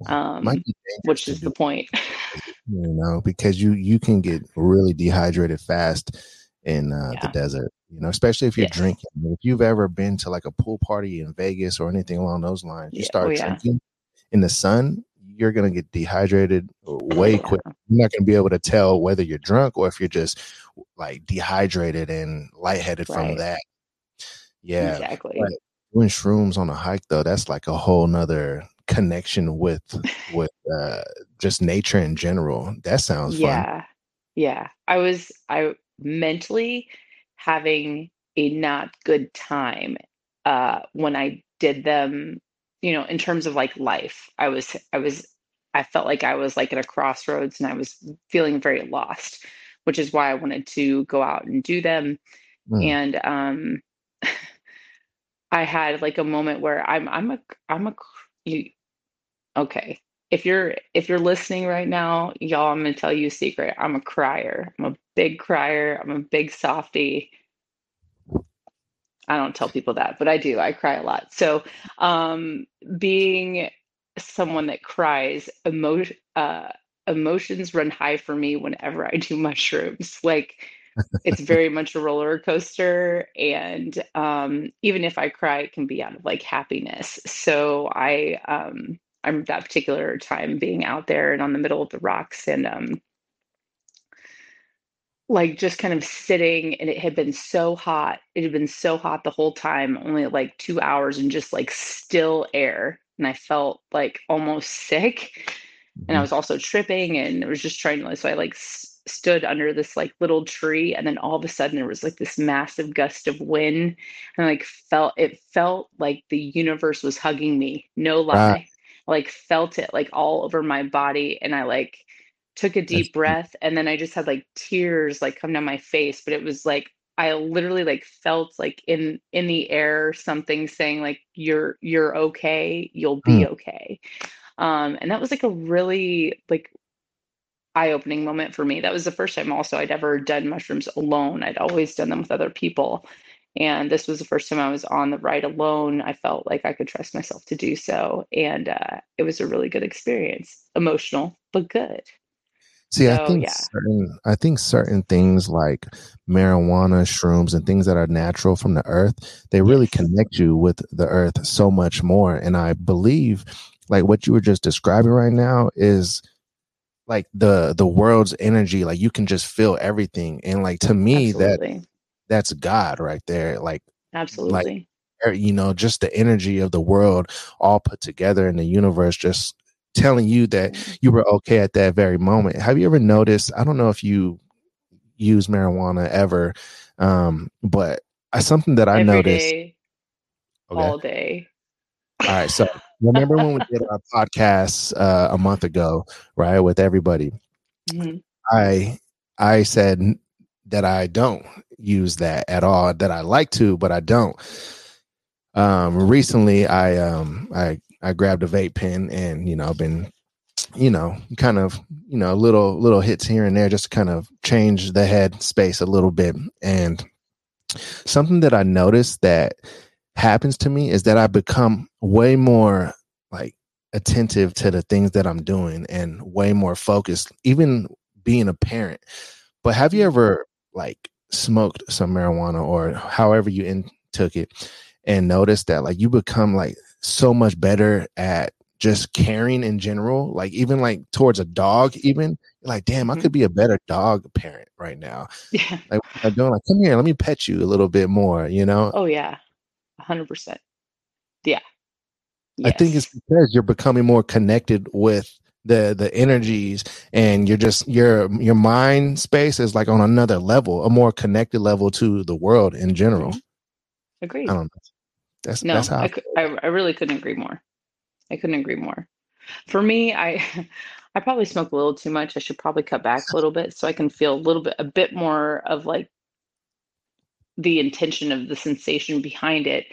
um, which is the point. <laughs> <laughs> you know, because you you can get really dehydrated fast in uh, yeah. the desert. You know, especially if you're yes. drinking. If you've ever been to like a pool party in Vegas or anything along those lines, you yeah. start oh, drinking in the sun, you're gonna get dehydrated way quick. You're not gonna be able to tell whether you're drunk or if you're just like dehydrated and lightheaded right. from that. Yeah, exactly. But doing shrooms on a hike though, that's like a whole nother connection with with uh just nature in general. That sounds yeah. Fun. Yeah. I was I mentally having a not good time uh, when I did them, you know, in terms of like life. I was, I was, I felt like I was like at a crossroads and I was feeling very lost, which is why I wanted to go out and do them. Mm. And um, <laughs> I had like a moment where I'm, I'm a, I'm a, you, okay if you're if you're listening right now, y'all, I'm gonna tell you a secret. I'm a crier. I'm a big crier. I'm a big softy. I don't tell people that, but I do. I cry a lot. So, um, being someone that cries, emotion uh, emotions run high for me whenever I do <laughs> mushrooms. Like it's <laughs> very much a roller coaster, and um, even if I cry, it can be out of like happiness. So I um, I'm that particular time being out there and on the middle of the rocks and um like just kind of sitting and it had been so hot it had been so hot the whole time only like two hours and just like still air. And i felt like almost sick. And i mm-hmm. was also tripping and I was just trying to so i like s- stood under this like little tree and then all of a sudden there was like this massive gust of wind. And I, like felt it felt like the universe was hugging me. No lie like felt it like all over my body and I like took a deep That's breath and then I just had like tears like come down my face but it was like I literally like felt like in in the air something saying like you're you're okay you'll be mm. okay. Um and that was like a really like eye-opening moment for me. That was the first time also I'd ever done mushrooms alone. I'd always done them with other people and this was the first time I was on the ride alone. I felt like I could trust myself to do so. And uh, it was a really good experience, emotional, but good. See, so, I think yeah. certain I think certain things like marijuana, shrooms, and things that are natural from the earth, they really connect you with the earth so much more. And I believe like what you were just describing right now is like the the world's energy. Like you can just feel everything. And like to me Absolutely. that that's God right there. Like absolutely. Like, you know, just the energy of the world all put together in the universe, just telling you that mm-hmm. you were okay at that very moment. Have you ever noticed? I don't know if you use marijuana ever, um, but something that I Every noticed day, okay. all day. All right. So <laughs> remember when we did our podcast uh, a month ago, right, with everybody? Mm-hmm. I I said that I don't use that at all. That I like to, but I don't. Um, recently, I um, I I grabbed a vape pen and you know I've been you know kind of you know little little hits here and there just to kind of change the head space a little bit and something that I noticed that happens to me is that I become way more like attentive to the things that I'm doing and way more focused, even being a parent. But have you ever like smoked some marijuana or however you in, took it and noticed that like you become like so much better at just caring in general like even like towards a dog even like damn i mm-hmm. could be a better dog parent right now. Yeah. Like i'm doing like come here let me pet you a little bit more you know? Oh yeah. 100% yeah. I think it's because you're becoming more connected with the the energies and you're just your your mind space is like on another level, a more connected level to the world in general. Mhm. I Agreed. don't know. That's No, that's how I I, feel. cou- I I really couldn't agree more. I couldn't agree more. For me, I <laughs> I probably smoke a little too much. I should probably cut back a little bit so I can feel a little bit a bit more of like the intention of the sensation behind it.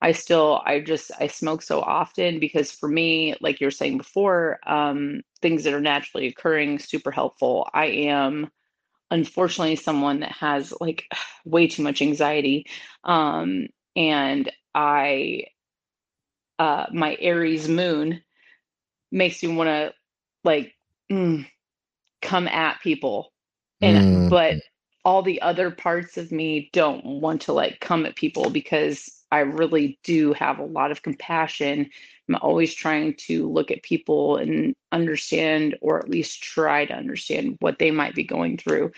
I still I just I smoke so often because for me, like you were saying before, um, things that are naturally occurring super helpful. I am unfortunately someone that has like <sighs> way too much anxiety. Um, and I uh my Aries moon makes me want to like mm, come at people and Mm, but all the other parts of me don't want to like come at people because I really do have a lot of compassion. I'm always trying to look at people and understand or at least try to understand what they might be going through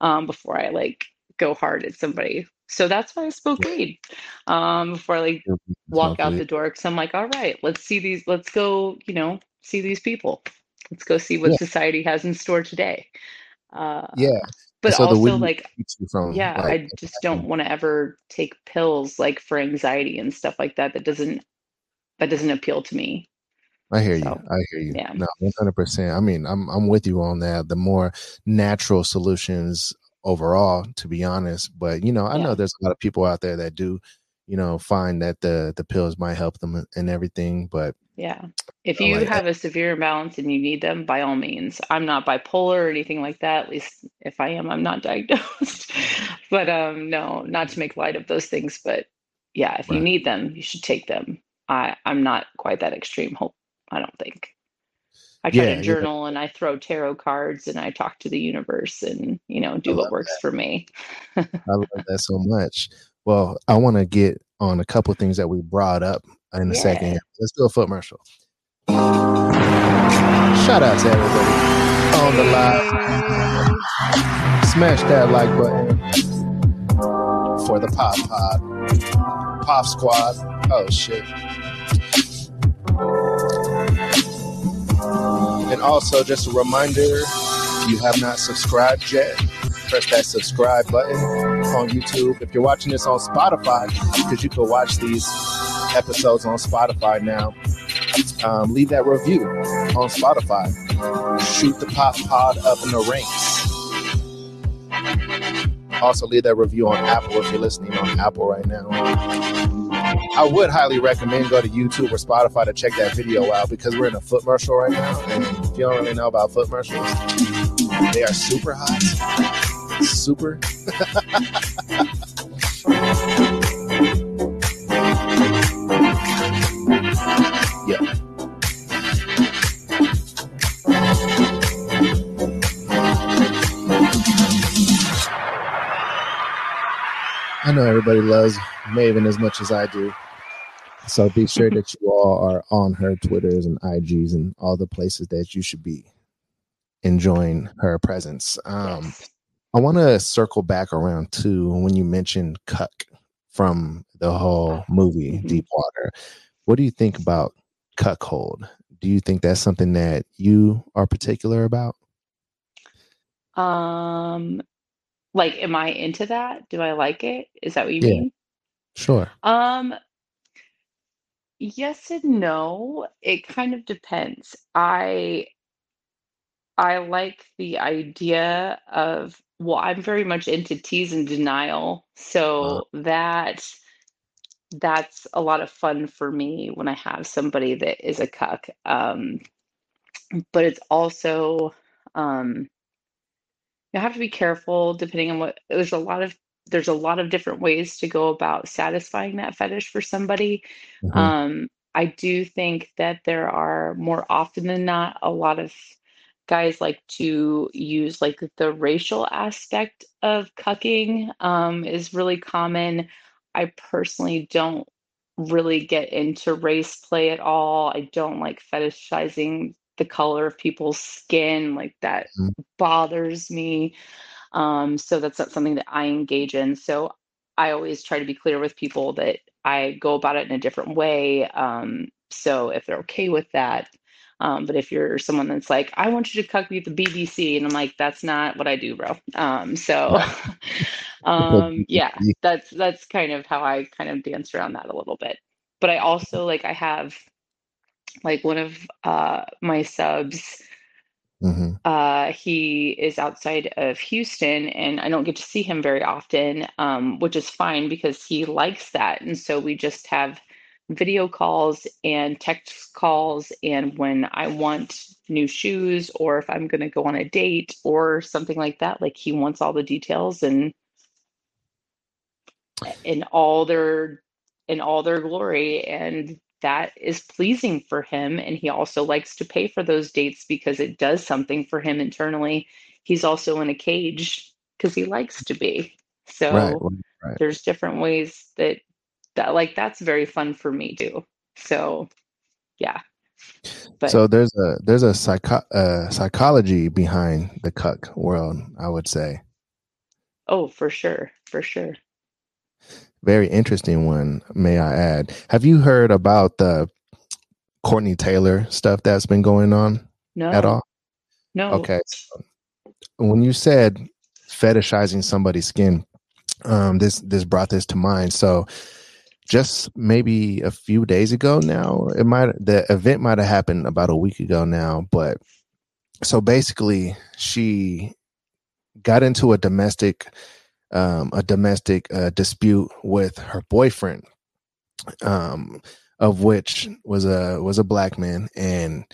um, before I like go hard at somebody. So that's why I smoke weed um, before I like walk out the door because I'm like, all right, let's see these, let's go, you know, see these people. Let's go see what Yeah, society has in store today. Uh, yeah. But so also, like, from yeah, like I just don't want to ever take pills like for anxiety and stuff like that. That doesn't that doesn't appeal to me. I hear you. I hear you. yeah, No, one hundred percent. I mean, I'm I'm with you on that. The more natural solutions overall, to be honest. But you know, I know there's a lot of people out there that do, you know, find that the the pills might help them and everything. But yeah. If you like, have a severe imbalance and you need them, by all means. I'm not bipolar or anything like that. At least if I am, I'm not <laughs> diagnosed. But um, no, not to make light of those things. But yeah, if you need them, you should take them. I I'm not quite that extreme. Hope I don't think. I try to Yeah, yeah. journal and I throw tarot cards and I talk to the universe and, you know, do what works for me. I love that so much. Well, I want to get on a couple things that we brought up in a second. Yeah. here. Let's do a foot commercial. Shout out to everybody on the live. Smash that like button for the POF Pod, POF Squad. Oh shit! And also, just a reminder: if you have not subscribed yet, press that subscribe button on YouTube. If you're watching this on Spotify, because you can watch these episodes on Spotify now, um, leave that review on Spotify. Shoot the POF Pod up in the ranks. Also, leave that review on Apple if you're listening on Apple right now. I would highly recommend go to YouTube or Spotify to check that video out because we're in a foot commercial right now. And if you don't really know about foot commercials, they are super hot. Super. yeah. I know everybody loves Maven as much as I do. So be sure that you all are on her Twitters and IGs and all the places that you should be enjoying her presence. Um, Yes. I want to circle back around to when you mentioned Cuck from the whole movie Mhm. Deep Water. What do you think about cuckold? Do you think that's something that you are particular about? Um, like, am I into that? Do I like it? Is that what you Yeah, mean? sure. Um, yes and no. It kind of depends. I I like the idea of, well, I'm very much into tease and denial, Uh, so that that's a lot of fun for me when I have somebody that is a cuck. Um, but it's also um, you have to be careful depending on what there's a lot of there's a lot of different ways to go about satisfying that fetish for somebody. mhm, Um, I do think that there are more often than not a lot of guys like to use like the racial aspect of cucking um, is really common. I personally don't really get into race play at all. I don't like fetishizing the color of people's skin, like that mhm. bothers me. Um, so that's not something that I engage in. So I always try to be clear with people that I go about it in a different way. Um, so if they're okay with that, um, but if you're someone that's like, I want you to cuck me at the BBC, and I'm like, that's not what I do, bro. Um, so, <laughs> <laughs> um, <laughs> yeah, that's that's kind of how I kind of dance around that a little bit. But I also like I have like one of uh, my subs. Mm-hmm. Uh, he is outside of Houston, and I don't get to see him very often, um, which is fine because he likes that. And so we just have video calls and text calls and when I want new shoes or if I'm going to go on a date or something like that like he wants all the details and in all their in all their glory and that is pleasing for him and he also likes to pay for those dates because it does something for him internally he's also in a cage because he likes to be so right, right. there's different ways that that like that's very fun for me too. So yeah. But, so there's a there's a psycho- uh, psychology behind the cuck world, I would say. Oh, for sure, for sure. Very interesting one, may I add. Have you heard about the Courtney Tailor stuff that's been going on? No. At all? No. Okay. When you said fetishizing somebody's skin, um, this this brought this to mind. So just maybe a few days ago now. It might the event might have happened about a week ago now, but so basically she got into a domestic um a domestic uh, dispute with her boyfriend um of which was a was a black man and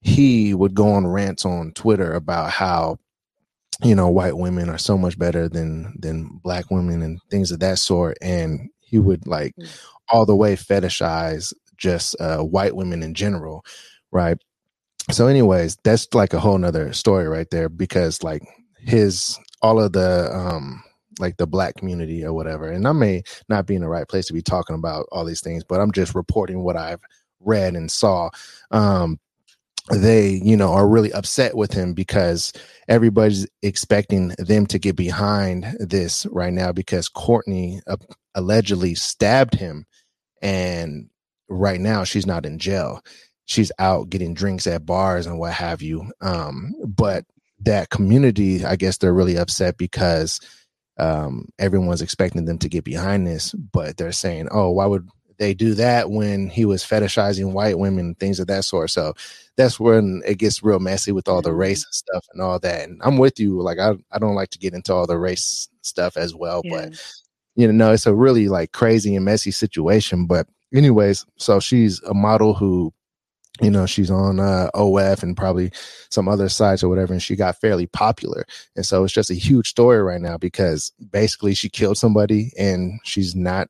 he would go on rants on Twitter about how you know white women are so much better than than black women and things of that sort and he would like mm. all the way fetishize just uh, white women in general, right? So, anyways, that's like a whole nother story right there because like his all of the um like the black community or whatever, and I may not be in the right place to be talking about all these things, but I'm just reporting what I've read and saw. Um, they you know are really upset with him because everybody's expecting them to get behind this right now because Courtney uh, allegedly stabbed him and right now she's not in jail. She's out getting drinks at bars and what have you um, but that community i guess they're really upset because um, everyone's expecting them to get behind this but they're saying oh why would they do that when he was fetishizing white women things of that sort. So that's when it gets real messy with all the race and stuff and all that and i'm with you like i, I don't like to get into all the race stuff as well yeah. but you know no, it's a really like crazy and messy situation but anyways so she's a model who you know she's on uh, of and probably some other sites or whatever and she got fairly popular. And so it's just a huge story right now because basically she killed somebody and she's not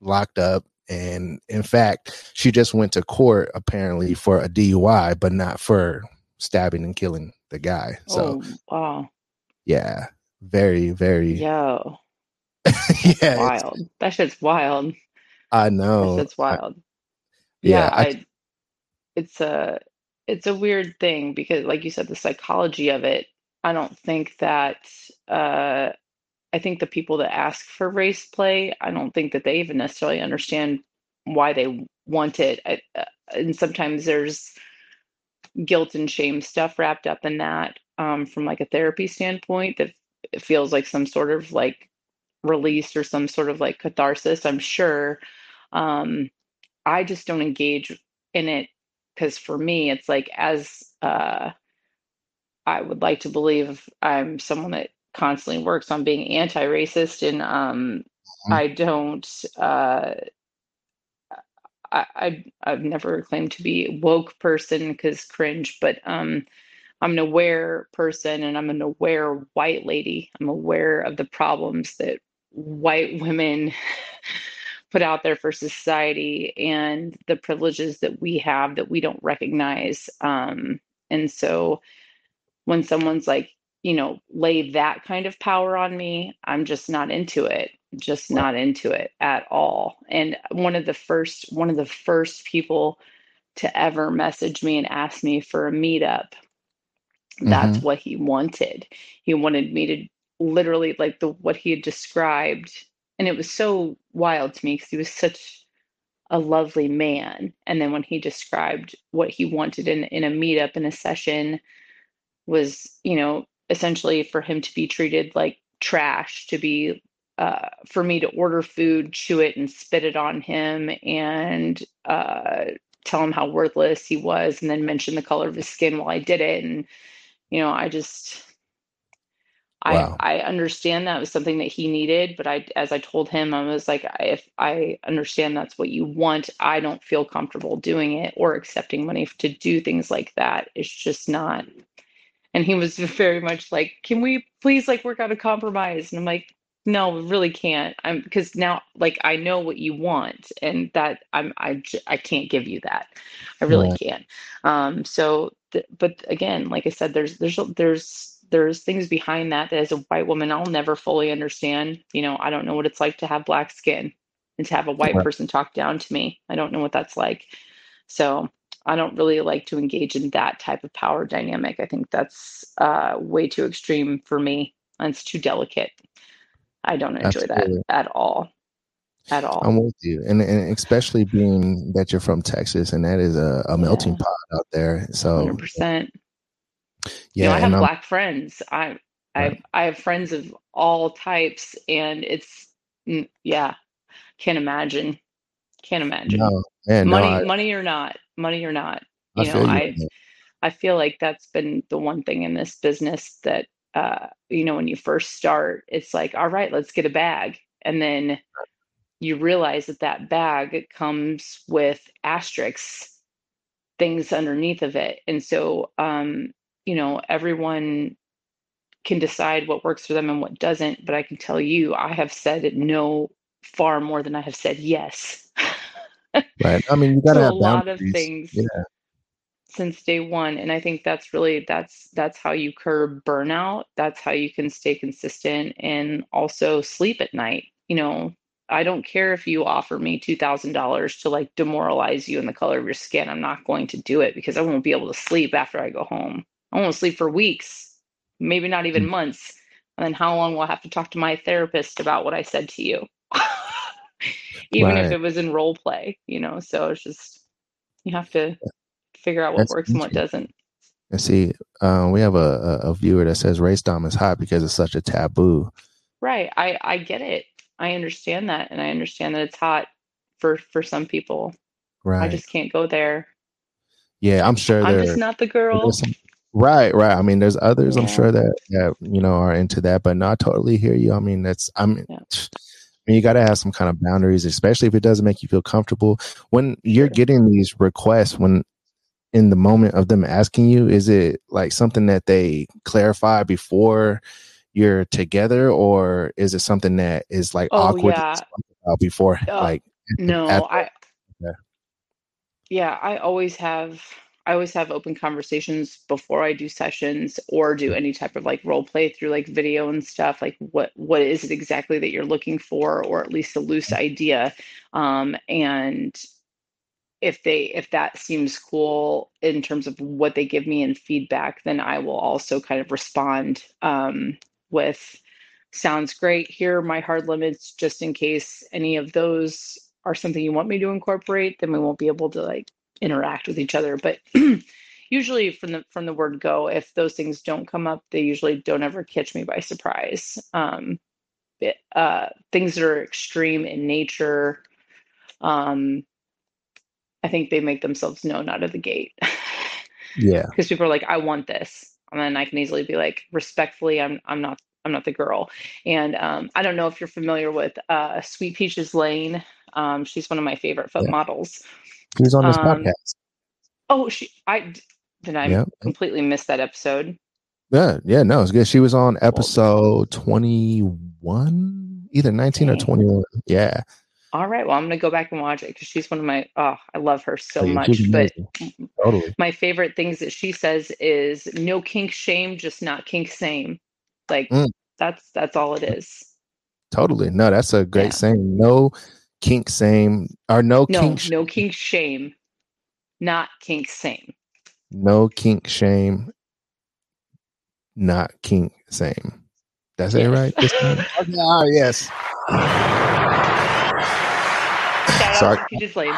locked up. And in fact she just went to court apparently for a dui but not for stabbing and killing the guy. So oh, wow. Yeah very very yo <laughs> yeah wild. That shit's wild. I know. it's wild. I, yeah, yeah I, I, it's a it's a weird thing because like you said the psychology of it i don't think that uh I think the people that ask for race play, I don't think that they even necessarily understand why they want it. I, uh, and sometimes there's guilt and shame stuff wrapped up in that um, from like a therapy standpoint that it feels like some sort of like release or some sort of like catharsis, I'm sure. Um, I just don't engage in it because for me, it's like as uh, I would like to believe I'm someone that constantly works on being anti-racist and um, mm-hmm. I don't uh, I, I I've never claimed to be a woke person because cringe, but um, I'm an aware person and I'm an aware white lady. I'm aware of the problems that white women <laughs> put out there for society and the privileges that we have that we don't recognize. Um, and so when someone's like, you know, lay that kind of power on me, I'm just not into it. Just not into it at all. And one of the first one of the first people to ever message me and ask me for a meetup. That's mm-hmm. what he wanted. He wanted me to literally like the what he had described and it was so wild to me because he was such a lovely man. And then when he described what he wanted in, in a meetup in a session was, you know, essentially for him to be treated like trash, to be uh, for me to order food, chew it, and spit it on him, and uh, tell him how worthless he was, and then mention the color of his skin while I did it. And you know, I just Wow. I, I understand that was something that he needed, but I, as I told him, I was like, if I understand that's what you want, I don't feel comfortable doing it or accepting money to do things like that. It's just not. And he was <laughs> very much like, can we please like work out a compromise? And I'm like, no, really can't. I'm because now like I know what you want, and that I'm I I can't give you that. I really can't. Um. So, th- but again, like I said, there's there's there's there's things behind that that as a white woman I'll never fully understand. You know, I don't know what it's like to have black skin and to have a white person talk down to me. I don't know what that's like. So I don't really like to engage in that type of power dynamic. I think that's uh, way too extreme for me. And it's too delicate. I don't enjoy Absolutely. that at all. At all. I'm with you. And, and especially being that you're from Texas and that is a, a melting yeah. pot out there. So 100%. Yeah, you know, I have black friends. I I right. I have friends of all types, and it's mm, yeah, can't imagine, can't imagine. No, man, money, no, I, money or not, money or not. You I know, I I feel like that's been the one thing in this business that uh, you know when you first start, it's like, all right, let's get a bag, and then you realize that that bag comes with asterisks things underneath of it and so um you know, everyone can decide what works for them and what doesn't. But I can tell you, I have said no far more than I have said yes. <laughs> right. I mean, you got to have a lot of things. Yeah. Since day one, and I think that's really that's that's how you curb burnout. That's how you can stay consistent and also sleep at night. You know, I don't care if you offer me $2,000 to like demoralize you in the color of your skin. I'm not going to do it because I won't be able to sleep after I go home. I won't sleep for weeks, maybe not even mm. months. And then how long will I have to talk to my therapist about what I said to you? <laughs> even right. if it was in role play, you know. So it's just you have to figure out what That's works and what doesn't. And see, uh, we have a, a, viewer that says race dom is hot because it's such a taboo. Right. I I get it. I understand that, and I understand that it's hot for for some people. Right. I just can't go there. Yeah, I'm sure. I'm just not the girl. Some, Right, right. I mean, there's others yeah. I'm sure that that you know are into that, but not totally hear you. I mean, that's I mean, yeah. I mean, you got to have some kind of boundaries, especially if it doesn't make you feel comfortable. When you're getting these requests, when in the moment of them asking you, is it like something that they clarify before you're together, or is it something that is like oh, awkward yeah. before, uh, like no, after? I. Yeah. yeah, I always have I always have open conversations before I do sessions or do any type of like role play through like video and stuff. Like what what is it exactly that you're looking for, or at least a loose idea. Um, and if they if that seems cool in terms of what they give me in feedback, then I will also kind of respond um, with sounds great. Here are my hard limits, just in case any of those are something you want me to incorporate. Then we won't be able to like interact with each other. But <clears throat> usually from the from the word go, if those things don't come up, they usually don't ever catch me by surprise. Um, it, uh, things that are extreme in nature, um, I think they make themselves known out of the gate. <laughs> yeah, because people are like, "I want this," and then I can easily be like, "Respectfully, I'm I'm not I'm not the girl." And um, I don't know if you're familiar with uh, Sweet Peaches Lane. Um, she's one of my favorite foot yeah. models. She's on this um, podcast. Oh, she. I did. I completely miss that episode. Yeah, yeah, no, it's good. She was on episode twenty-one, either nineteen or twenty-one. Yeah. All right. Well, I'm gonna go back and watch it because she's one of my. Oh, I love her so much. But totally. my favorite things that she says is no kink shame, just not kink same. Like mm. that's that's all it is. Totally. No, that's a great yeah. saying. No kink same or no, no kink no kink shame. Not kink same. No kink shame. Not kink same. That's yes. it right <laughs> okay, yes. Shout Shout out to Peaches Lane.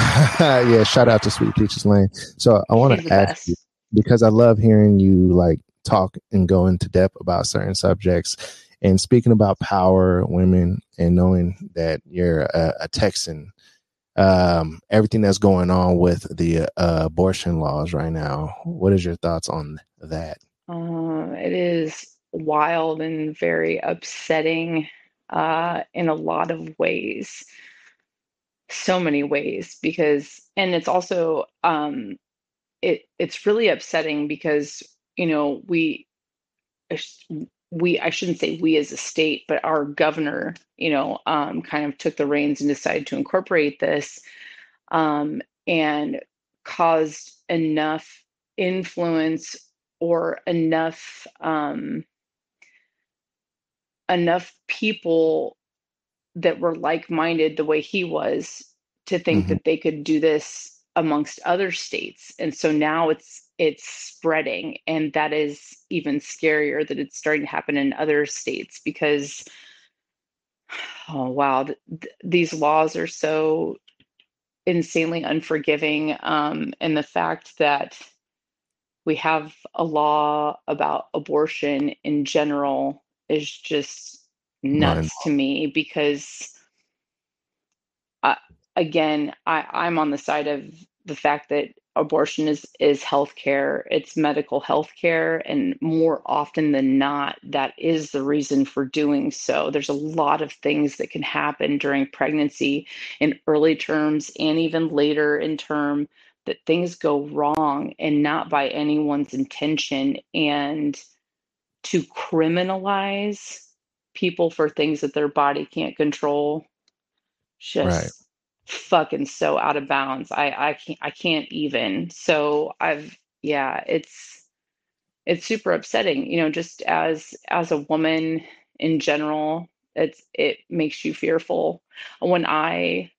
<laughs> yeah, shout out to Sweet Peaches Lane. So I want to ask you because I love hearing you like talk and go into depth about certain subjects and speaking about power, women, and knowing that you're a, a Texan. Um, everything that's going on with the uh, abortion laws right now. What is your thoughts on that? Uh, it is wild and very upsetting uh, in a lot of ways so many ways because and it's also um it it's really upsetting because you know we we I shouldn't say we as a state but our governor you know um kind of took the reins and decided to incorporate this um and caused enough influence or enough um enough people that were like-minded the way he was to think mm-hmm. that they could do this amongst other states and so now it's it's spreading and that is even scarier that it's starting to happen in other states because <sighs> oh wow th- these laws are so insanely unforgiving um, and the fact that we have a law about abortion in general is just nuts to me because uh, again I, i'm on the side of the fact that abortion is is health care it's medical health care and more often than not that is the reason for doing so there's a lot of things that can happen during pregnancy in early terms and even later in term that things go wrong and not by anyone's intention and to criminalize people for things that their body can't control just right. Fucking so out of bounds. I i can't i can't even. So i've yeah it's it's super upsetting you know just as as a woman in general it's it makes you fearful. When i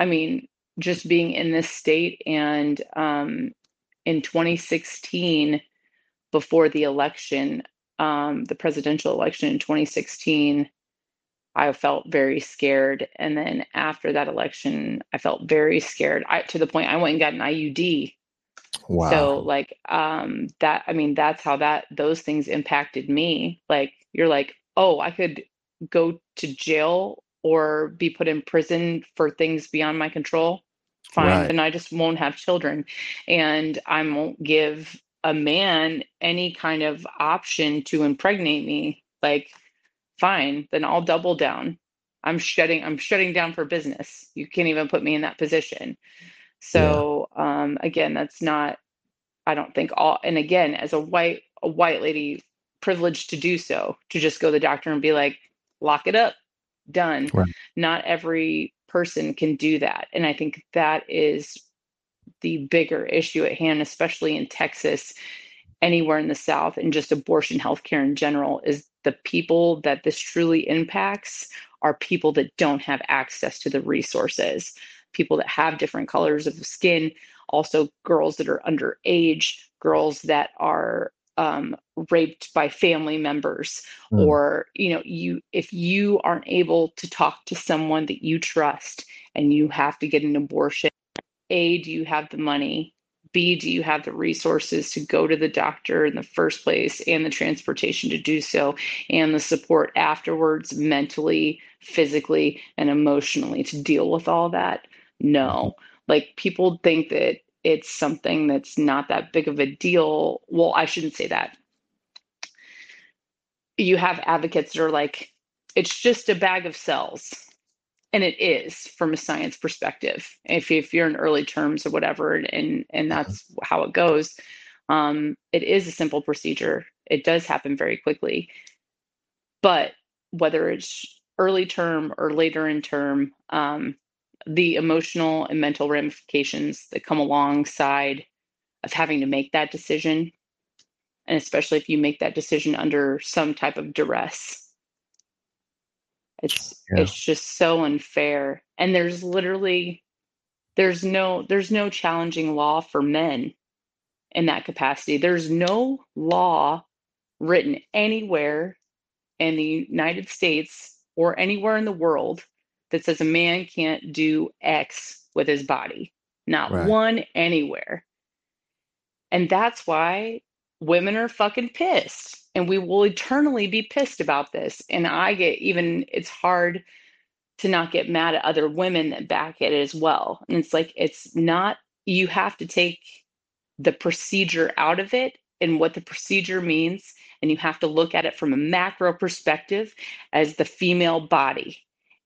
i mean just being in this state and um in 2016 before the election um, the presidential election in 2016, I felt very scared. And then after that election, I felt very scared I, to the point I went and got an IUD. Wow. So like um, that, I mean, that's how that those things impacted me. Like you're like, oh, I could go to jail or be put in prison for things beyond my control. Fine, right. then I just won't have children, and I won't give a man any kind of option to impregnate me, like fine, then I'll double down. I'm shutting I'm shutting down for business. You can't even put me in that position. So yeah. um again, that's not I don't think all and again, as a white a white lady privileged to do so, to just go to the doctor and be like, lock it up, done. Right. Not every person can do that. And I think that is the bigger issue at hand, especially in Texas, anywhere in the South, and just abortion healthcare in general, is the people that this truly impacts are people that don't have access to the resources, people that have different colors of skin, also girls that are underage, girls that are um, raped by family members mm. or you know you if you aren't able to talk to someone that you trust and you have to get an abortion a, do you have the money? B, do you have the resources to go to the doctor in the first place and the transportation to do so and the support afterwards, mentally, physically, and emotionally to deal with all that? No. Mm-hmm. Like people think that it's something that's not that big of a deal. Well, I shouldn't say that. You have advocates that are like, it's just a bag of cells and it is from a science perspective if, if you're in early terms or whatever and and mm-hmm. that's how it goes. Um, it is a simple procedure. It does happen very quickly. But whether it's early term or later in term um, the emotional and mental ramifications that come alongside of having to make that decision and especially if you make that decision under some type of duress it's yeah. it's just so unfair. And there's literally there's no there's no challenging law for men in that capacity. There's no law written anywhere in the United States or anywhere in the world that says a man can't do X with his body. Not Right. one anywhere. And that's why women are fucking pissed. And we will eternally be pissed about this. And I get even, it's hard to not get mad at other women that back it as well. And it's like, it's not, you have to take the procedure out of it and what the procedure means. And you have to look at it from a macro perspective as the female body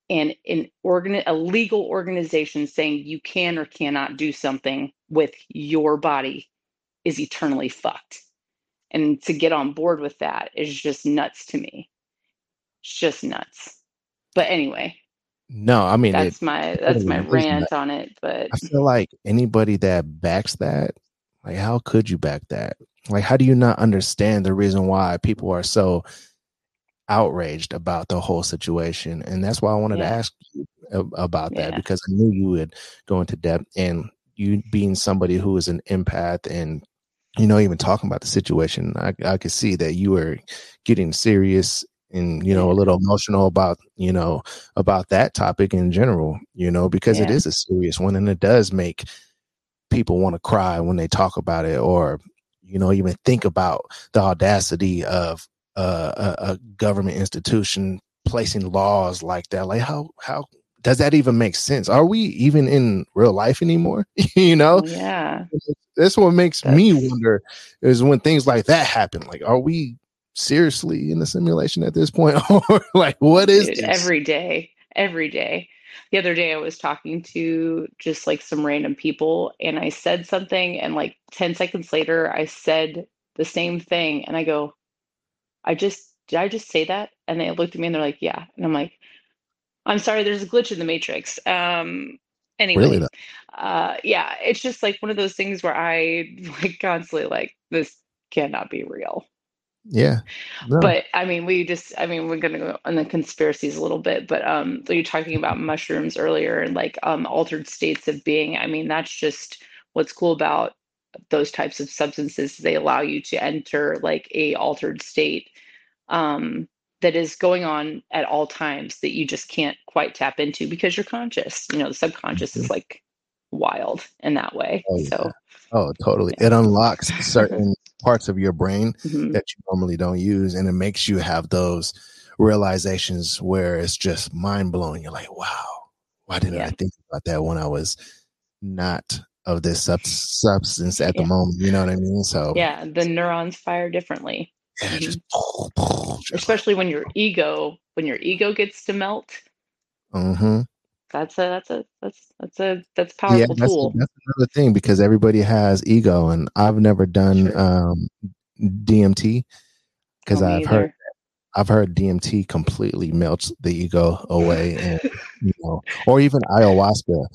and an organ a legal organization saying you can or cannot do something with your body is eternally fucked. And to get on board with that is just nuts to me. It's just nuts. But anyway, No, I mean, it, that's my that's my rant on it. But I feel like anybody that backs that, like, how could you back that? Like, how do you not understand the reason why people are so outraged about the whole situation? And that's why I wanted to ask you about that Yeah. because I knew you would go into depth and you being somebody who is an empath and you know even talking about the situation i, I could see that you were getting serious and you know a little emotional about you know about that topic in general you know because it Yeah. is a serious one and it does make people want to cry when they talk about it or you know even think about the audacity of uh, a, a government institution placing laws like that like how how does that even make sense? Are we even in real life anymore? <laughs> You know? Yeah. that's what makes me wonder is when things like that happen like are we seriously in the simulation at this point? <laughs> Or like what is Dude, this? every day every day. The other day i was talking to just like some random people and i said something and like 10 seconds later i said the same thing and i go i just did i just say that? And they looked at me and they're like yeah. And i'm like i'm sorry there's a glitch in the matrix um anyway really uh yeah it's just like one of those things where i <laughs> like constantly like this cannot be real yeah No. but I mean, we just, I mean, we're gonna go on the conspiracies a little bit, but um, so you're talking about mushrooms earlier and like um altered states of being. I mean, that's just what's cool about those types of substances. They allow you to enter like a altered state um that is going on at all times that you just can't quite tap into because you're conscious. You know, the subconscious is like wild in that way. Mm-hmm. Oh, yeah. So, oh totally it unlocks <laughs> certain parts of your brain mhm. that you normally don't use and it makes you have those realizations where it's just mind-blowing you're like wow why didn't i think about that when i was not of this sub- substance at the moment you know what i mean so yeah, the neurons fire differently. Yeah, just, <laughs> just especially when your ego when your ego gets to melt Mhm. that's a that's a that's that's a that's a yeah powerful that's, tool that's another thing because everybody has ego and i've never done Sure. um dmt because Oh, i've heard. I've heard DMT completely melts the ego away, <laughs> and you know, or even ayahuasca.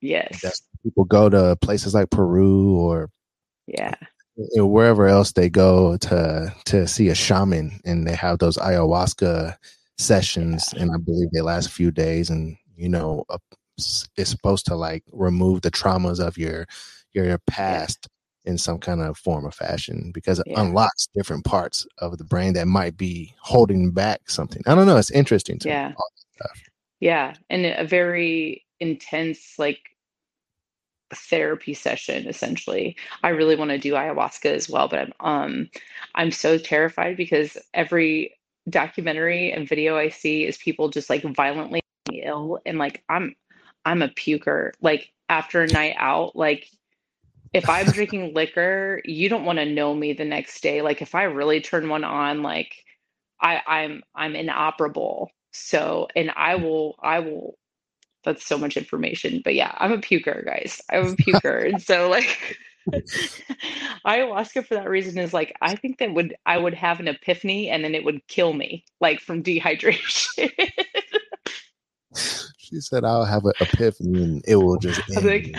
yes That's, people go to places like Peru or yeah wherever else they go to to see a shaman, and they have those ayahuasca sessions, and I believe they last a few days, and you know, it's supposed to like remove the traumas of your your, your past in some kind of form or fashion because it Yeah. unlocks different parts of the brain that might be holding back something. I don't know. It's interesting to Yeah. me. all that stuff. yeah and a very intense like therapy session essentially. I really want to do ayahuasca as well but i'm um i'm so terrified because every documentary and video i see is people just like violently ill and like i'm i'm a puker. Like after a night out like if i'm <laughs> drinking liquor you don't want to know me the next day. Like if i really turn one on like i i'm i'm inoperable. So and i will i will that's so much information but yeah i'm a puker guys i'm a <laughs> puker and so like <laughs> ayahuasca for that reason is like i think that would i would have an epiphany and then it would kill me like from <laughs> dehydration She said, "I'll have an epiphany, and it will just." like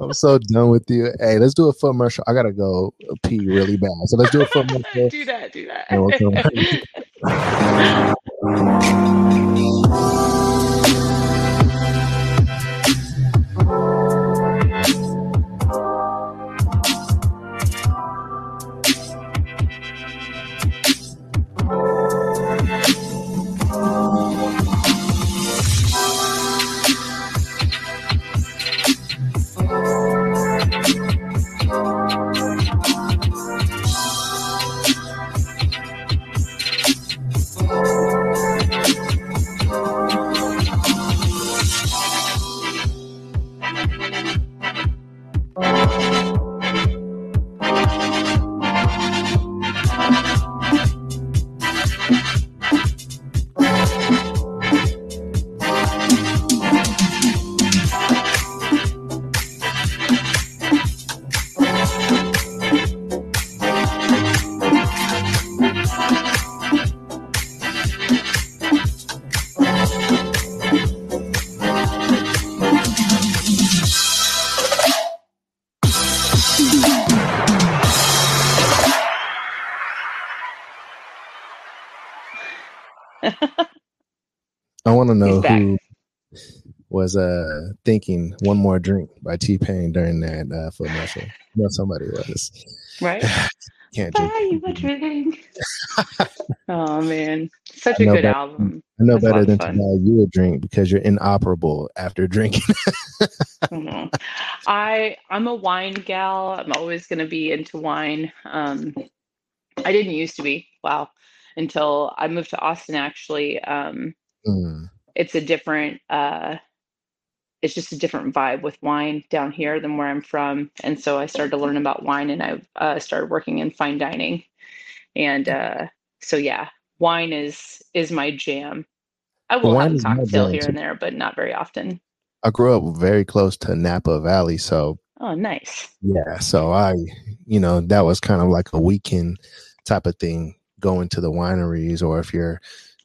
I'm so done with you. Hey, let's do a foot commercial. I gotta go pee really bad, so let's do a foot commercial. do that do that Come <laughs> back. Want to know who was uh thinking one more drink by T-Pain during that uh foot muscle. You know somebody was. Right. <sighs> Can't drink. Buy you a <laughs> drink. oh man. Such a good better, album. I know That's better than to buy you a drink because you're inoperable after drinking. <laughs> mm-hmm. I I'm a wine gal. I'm always gonna be into wine. Um I didn't used to be. Wow. Until I moved to Austin actually. Um mm. it's a different uh it's just a different vibe with wine down here than where I'm from. And so I started to learn about wine and I uh, started working in fine dining. And uh, so, yeah, wine is is my jam. I will wine have a cocktail here and there, but not very often. I grew up very close to Napa Valley. So, oh, nice. Yeah. So I, you know, that was kind of like a weekend type of thing going to the wineries or if you're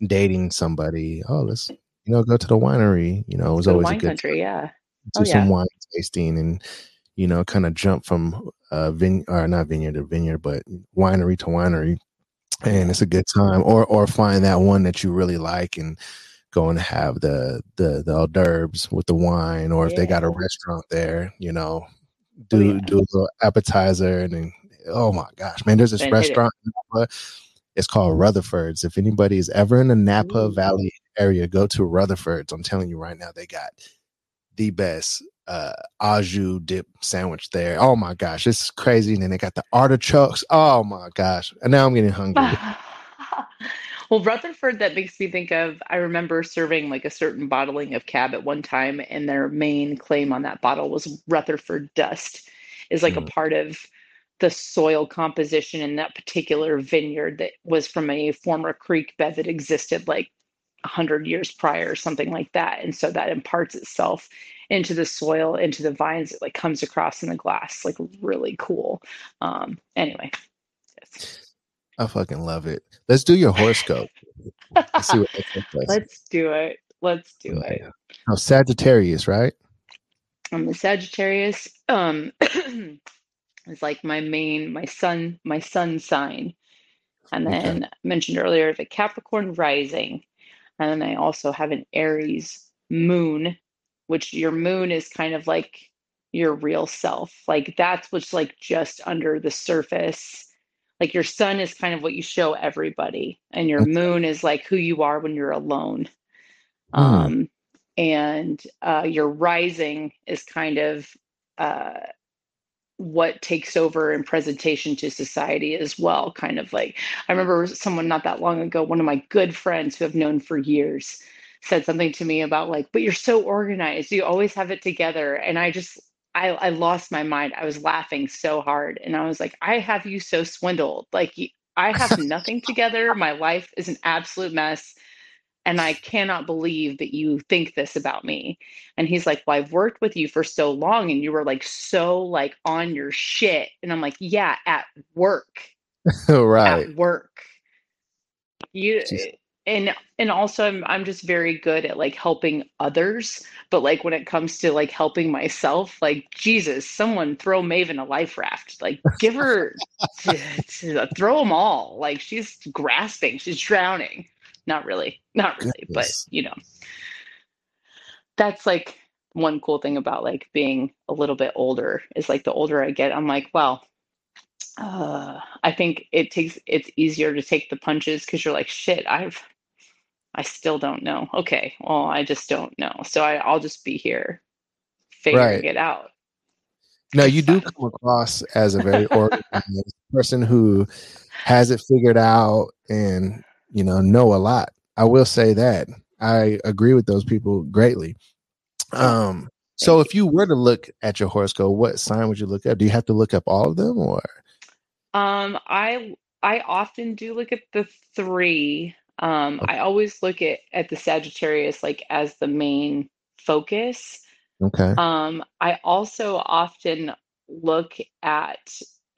dating somebody, oh, let's you know, go to the winery. You know, it was always wine a good country. Yeah. Do oh, some yeah. wine tasting and you know, kind of jump from uh vine or not vineyard to vineyard, but winery to winery, and it's a good time. Or or find that one that you really like and go and have the the the hors d'oeuvres with the wine, or if yeah. they got a restaurant there, you know, oh, do oh, yeah. do a little appetizer and then oh my gosh, man, there's this restaurant. It's called Rutherford's. If anybody is ever in the Napa Ooh. Valley area, go to Rutherford's. I'm telling you right now, they got the best uh au jus dip sandwich there. Oh my gosh, it's crazy. And then they got the artichokes. Oh my gosh. And now I'm getting hungry. <laughs> well, Rutherford, that makes me think of I remember serving like a certain bottling of cab at one time, and their main claim on that bottle was Rutherford dust is like mm. a part of the soil composition in that particular vineyard that was from a former creek bed that existed like 100 years prior or something like that and so that imparts itself into the soil into the vines it like comes across in the glass like really cool. Um anyway. I fucking love it. Let's do your horoscope. <laughs> Let's, see what let's do it. Let's do it. oh sagittarius right? I'm a sagittarius. Um <clears throat> is like my main my sun my sun sign and then okay. mentioned earlier the capricorn rising and then I also have an Aries moon, which your moon is kind of like your real self. Like that's what's like just under the surface. Like your sun is kind of what you show everybody, and your moon is like who you are when you're alone. Mm. Um, and uh, your rising is kind of uh, what takes over in presentation to society as well kind of like i remember someone not that long ago one of my good friends who i've known for years said something to me about like but you're so organized. You always have it together. And i just I, I lost my mind. I was laughing so hard and i was like i have you so swindled. Like i have <laughs> nothing together. My life is an absolute mess and I cannot believe that you think this about me. And he's like, Well, I've worked with you for so long and you were like so like on your shit. And I'm like, Yeah, at work. <laughs> Oh, right. At work. You and and also I'm I'm just very good at like helping others. But like when it comes to like helping myself, like Jesus, someone throw Maven a life raft. Like give her <laughs> to, to throw them all. Like she's grasping, she's drowning not really not really Goodness. but you know that's like one cool thing about like being a little bit older is like the older i get i'm like well uh, i think it takes it's easier to take the punches because you're like shit i've i still don't know okay well i just don't know so I, i'll just be here figuring right. it out no you do come across as a very organized person who has it figured out and you know, know a lot. I will say that. I agree with those people greatly. Um, so if you were to look at your horoscope, what sign would you look up? Do you have to look up all of them or? Um, I I often do look at the three. Um, okay. I always look at at the Sagittarius like as the main focus. Okay. Um, I also often look at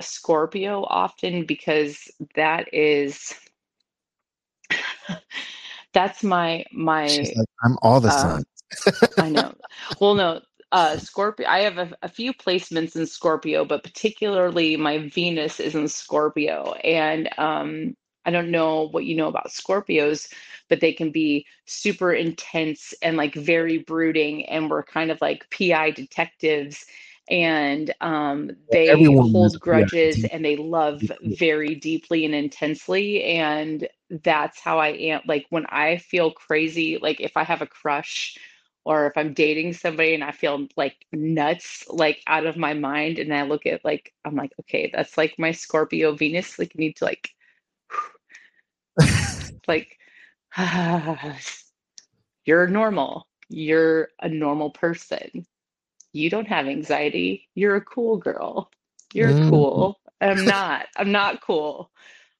Scorpio often because that is <laughs> that's my my. Like, I'm all the uh, I know. <laughs> Well, no, uh, Scorpio. I have a, a, few placements in Scorpio, but particularly my Venus is in Scorpio, and um, I don't know what you know about Scorpios, but they can be super intense and like very brooding, and we're kind of like PI detectives. And um, they Everyone hold yeah, grudges deep, and they love very deeply and intensely. And that's how I am. Like when I feel crazy, like if I have a crush or if I'm dating somebody and I feel like nuts, like out of my mind, and I look at like, I'm like, okay, that's like my Scorpio Venus. Like, you need to like, <sighs> like, <sighs> you're normal. You're a normal person. You don't have anxiety. You're a cool girl. You're Mm, cool. I'm not. I'm not cool.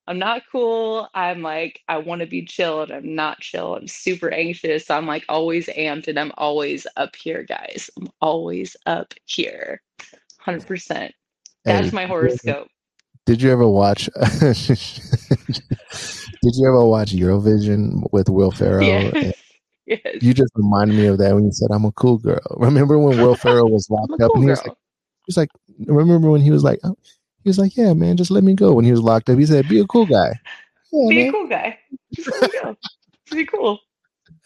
I'm not cool. I'm like, I want to be chill and I'm not chill. I'm super anxious. I'm like always amped and I'm always up here, guys. I'm always up here. 100%. That's Hey, my horoscope. did you ever watch? <laughs> did you ever watch Eurovision with Will Ferrell? Yes. <laughs> Yes. You just reminded me of that when you said I'm a cool girl. Remember when Will <laughs> Ferrell was locked up cool and he was like, he was like, remember when he was like, oh, he was like, yeah, man, just let me go. When he was locked up, he said, be a cool guy. Yeah, Be a cool guy. <laughs> Just let me go. Be cool.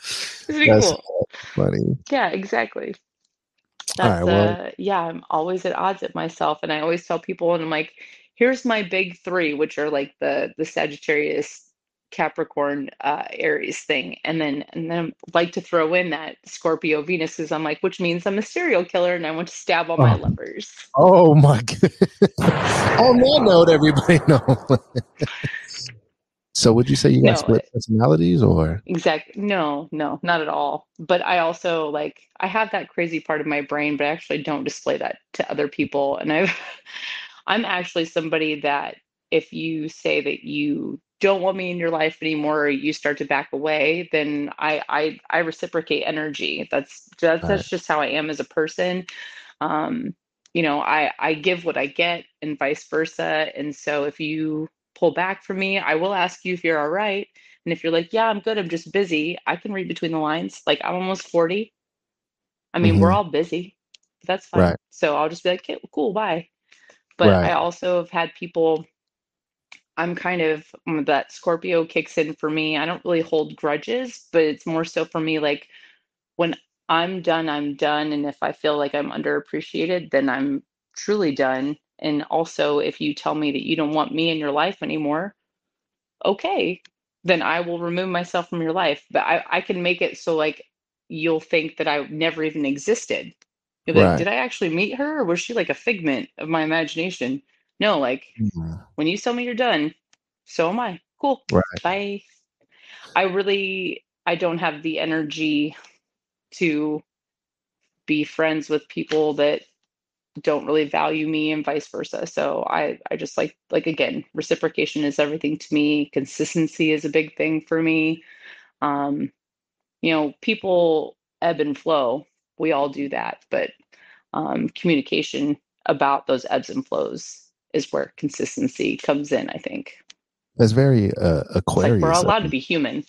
Just be that's cool. funny. Yeah, exactly. That's right, well, uh yeah, I'm always at odds with myself and I always tell people and I'm like, here's my big three, which are like the the Sagittarius, Capricorn, uh Aries thing. And then and then like to throw in that Scorpio Venus because I'm like, which means I'm a serial killer and I want to stab all my oh, lovers. oh my <laughs> god. On that note, everybody <laughs> know. so, would you say you got No, split personalities, or exact no, no, not at all. But I also like I have that crazy part of my brain, but I actually don't display that to other people. And I've <laughs> I'm actually somebody that if you say that you don't want me in your life anymore or you start to back away, then I I I reciprocate energy. That's that's right, that's just how I am as a person. Um, you know, I I give what I get and vice versa. And so if you pull back from me, I will ask you if you're all right. And if you're like, yeah, I'm good, I'm just busy, I can read between the lines. Like I'm almost 40. I mean, we're hmm all busy. That's fine. right, So I'll just be like, okay, cool, bye. But I also have had people I'm kind of mm, that Scorpio kicks in for me. I don't really hold grudges, but it's more so for me like when I'm done, I'm done. And if I feel like I'm underappreciated, then I'm truly done. And also, if you tell me that you don't want me in your life anymore, okay, then I will remove myself from your life. But I, I can make it so like you'll think that I never even existed. You'll like, did I actually meet her or was she like a figment of my imagination? No, like when you tell me you're done, so am I. Cool. right. Bye. I really I don't have the energy to be friends with people that don't really value me and vice versa. So I I just like like again, reciprocation is everything to me. Consistency is a big thing for me. Um, you know, people ebb and flow. We all do that, but um, communication about those ebbs and flows is where consistency comes in, I think. That's very uh, It's like we're all allowed to be human.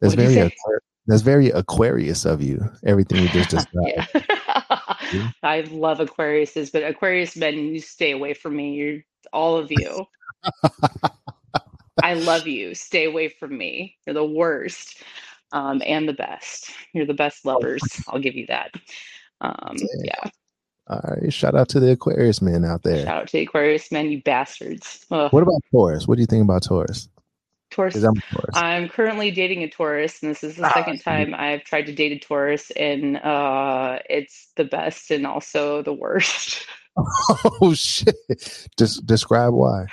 That's What'd very? Aquar- That's very Aquarius of you. Everything you just <laughs> Yeah. described. <laughs> I love Aquariuses, but Aquarius men, you stay away from me. You're all of you. I love you. Stay away from me. You're the worst. Um, and the best. You're the best <laughs> Oh, lovers. I'll give you that. Um, yeah. All right. Shout out to the Aquarius men out there. Shout out to the Aquarius men, you bastards. Ugh. What about Taurus? What do you think about Taurus? Taurus. I'm Taurus. I'm currently dating a Taurus, and this is the Ah, second time I've tried to date a Taurus, and uh, it's the best and also the worst. <laughs> oh shit! Just describe why.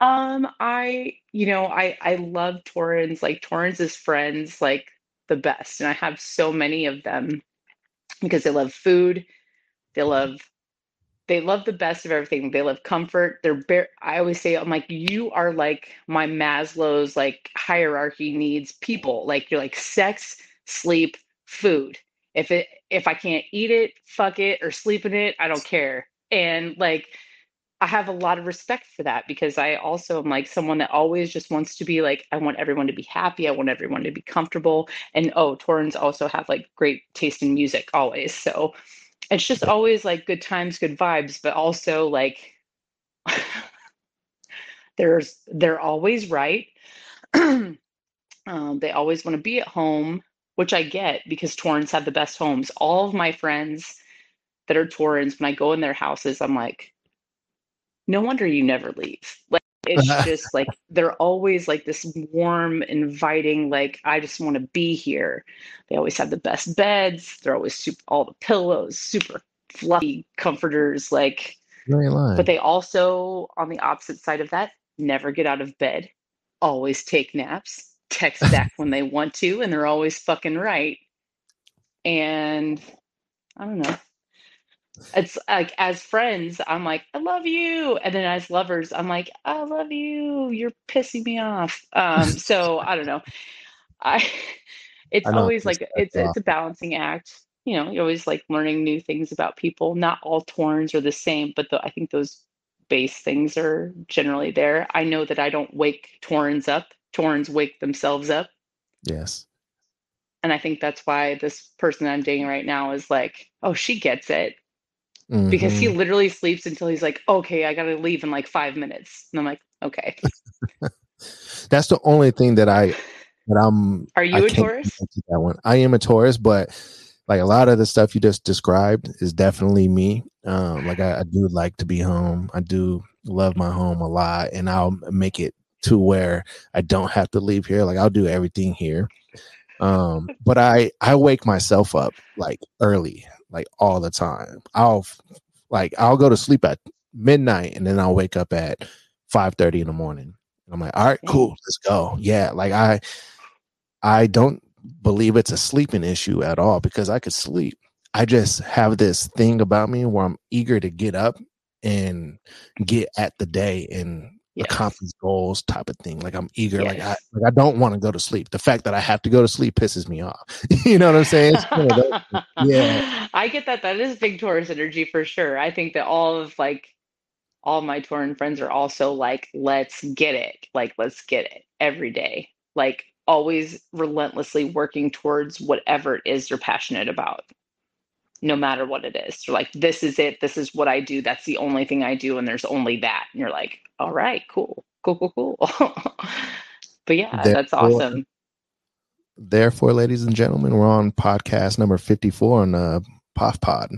Um, I, you know, I I love Taurans, like Taurans as friends, like the best, and I have so many of them because they love food, they love they love the best of everything. They love comfort. They're bare, I always say, I'm like, you are like my Maslow's like hierarchy needs people. Like you're like sex, sleep, food. If it if I can't eat it, fuck it, or sleep in it, I don't care. And like I have a lot of respect for that because I also am like someone that always just wants to be like, I want everyone to be happy. I want everyone to be comfortable. And oh, Taurans also have like great taste in music always. So it's just always like good times, good vibes, but also like <laughs> There's they're always right. <clears throat> um, they always want to be at home, which I get because Taurans have the best homes. All of my friends that are Taurans, when I go in their houses, I'm like, no wonder you never leave. Like it's <laughs> just like they're always like this warm, inviting, like I just want to be here. They always have the best beds. They're always super all the pillows, super fluffy comforters, like but they also, on the opposite side of that, never get out of bed, always take naps, text back <laughs> when they want to, and they're always fucking right. And I don't know. It's like as friends, I'm like, I love you. And then as lovers, I'm like, I love you. You're pissing me off. Um, so I don't know. I <laughs> it's I always like it's it's a balancing act you know, you're always like learning new things about people. Not all Taurans are the same, but the, I think those base things are generally there. I know that I don't wake Taurans up. Taurans wake themselves up. Yes. And I think that's why this person I'm dating right now is like, oh, she gets it. Mm-hmm. Because he mm-hmm. literally sleeps until he's like, okay, I got to leave in like five minutes. And I'm like, okay. <laughs> that's the only thing that I, that I'm. <laughs> Are you I a Taurus? That one. I am a Taurus, but like a lot of the stuff you just described is definitely me. Um, like I, I, do like to be home. I do love my home a lot, and I'll make it to where I don't have to leave here. Like I'll do everything here. Um, but I I wake myself up like early, like all the time. I'll like I'll go to sleep at midnight, and then I'll wake up at five thirty in the morning. I'm like, all right, cool, let's go. Yeah, like I I don't believe it's a sleeping issue at all because I could sleep. I just have this thing about me where I'm eager to get up and get at the day and yes. accomplish goals type of thing. Like I'm eager. Yes. Like I like I don't want to go to sleep. The fact that I have to go to sleep pisses me off. <laughs> you know what I'm saying? yeah. <laughs> I get that. That is big Taurus energy for sure. I think that all of like all my Tauran friends are also like, let's get it. Like let's get it every day. Like always relentlessly working towards whatever it is you're passionate about no matter what it is. You're like this is it. This is what i do. That's the only thing i do and there's only that. And you're like all right cool. Cool cool cool. <laughs> But yeah therefore, that's awesome. therefore ladies and gentlemen we're on podcast number 54 on uh POF Pod.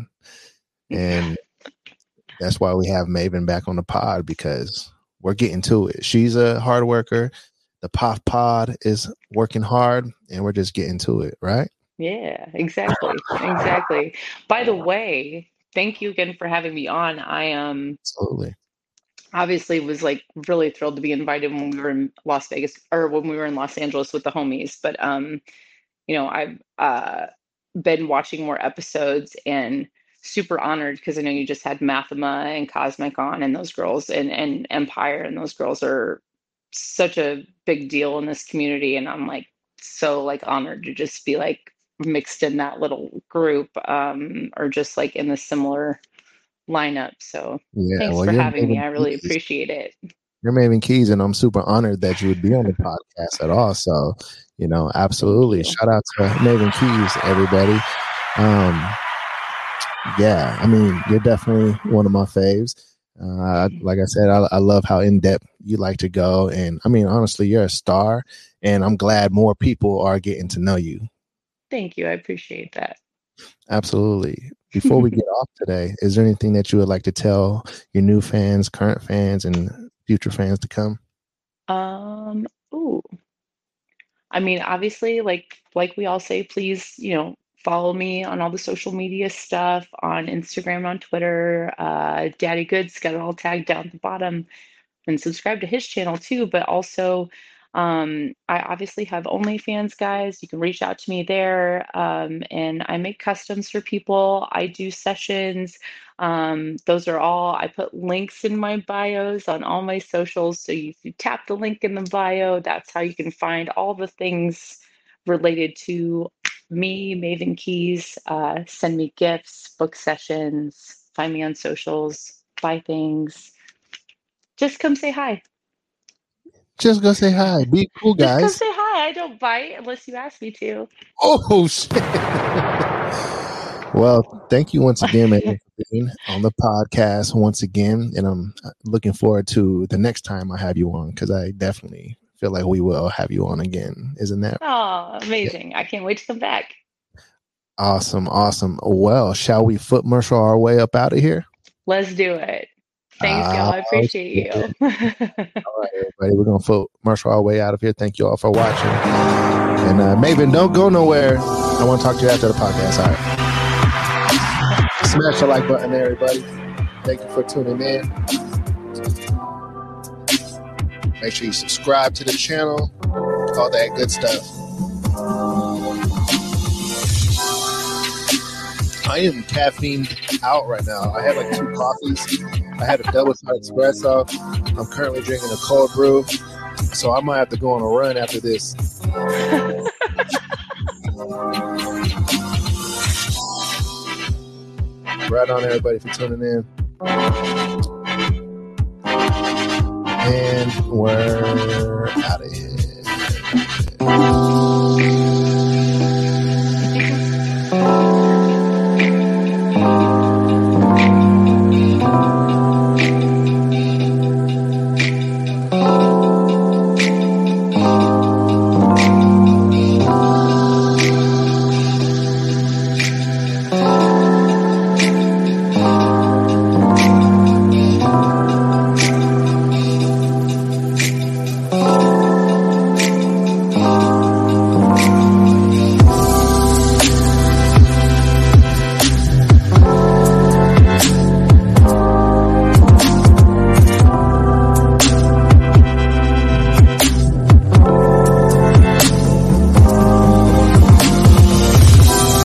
And <laughs> that's why we have maven back on the pod because we're getting to it. She's a hard worker. The POF Pod is working hard and we're just getting to it, right? Yeah, exactly. <laughs> exactly. By the way, thank you again for having me on. I um absolutely obviously was like really thrilled to be invited when we were in Las Vegas or when we were in Los Angeles with the homies. But um, you know, I've uh been watching more episodes and super honored because I know you just had Mathema and Cosmic on and those girls and, and Empire and those girls are such a big deal in this community and i'm like so like honored to just be like mixed in that little group um or just like in the similar lineup so yeah, thanks well, for having me i really keys. appreciate it you're Maven Keys, and I'm super honored that you would be on the podcast at all. So, you know, absolutely. You. Shout out to Maven Keys, everybody. Um, yeah, I mean, you're definitely one of my faves. Uh, like I said, I, I love how in depth you like to go, and I mean, honestly, you're a star, and I'm glad more people are getting to know you. Thank you. I appreciate that. Absolutely. Before we get <laughs> off today, is there anything that you would like to tell your new fans, current fans, and future fans to come? Um. Ooh. I mean, obviously, like like we all say, please, you know, follow me on all the social media stuff on Instagram, on Twitter. Uh, Daddy Goodz got it all tagged down at the bottom, and subscribe to his channel too. But also, um, I obviously have OnlyFans guys. You can reach out to me there, um, and I make customs for people. I do sessions. Um, those are all. I put links in my bios on all my socials. So if you tap the link in the bio, that's how you can find all the things related to me, Maven Keys, uh, send me gifts, book sessions, find me on socials, buy things. Just come say hi. Just go say hi. Be cool, guys. Just come say hi. I don't bite unless you ask me to. Oh shit. <laughs> well, thank you once again, man, <laughs> for being on the podcast once again. And I'm looking forward to the next time I have you on because I definitely feel like we will have you on again. Isn't that? Oh, amazing. Yeah. I can't wait to come back. Awesome. Awesome. Well, shall we foot marshal our way up out of here? Let's do it. Thanks, uh, y'all. I appreciate you. <laughs> all right, everybody. We're going to marshal our way out of here. Thank you all for watching. And uh, Maven, don't go nowhere. I want to talk to you after the podcast. All right. Smash the like button, everybody. Thank you for tuning in. Make sure you subscribe to the channel, all that good stuff. I am caffeine out right now. I had like two coffees. I had a double shot espresso. I'm currently drinking a cold brew, so I might have to go on a run after this. <laughs> right on, everybody, for tuning in. And we're out of here.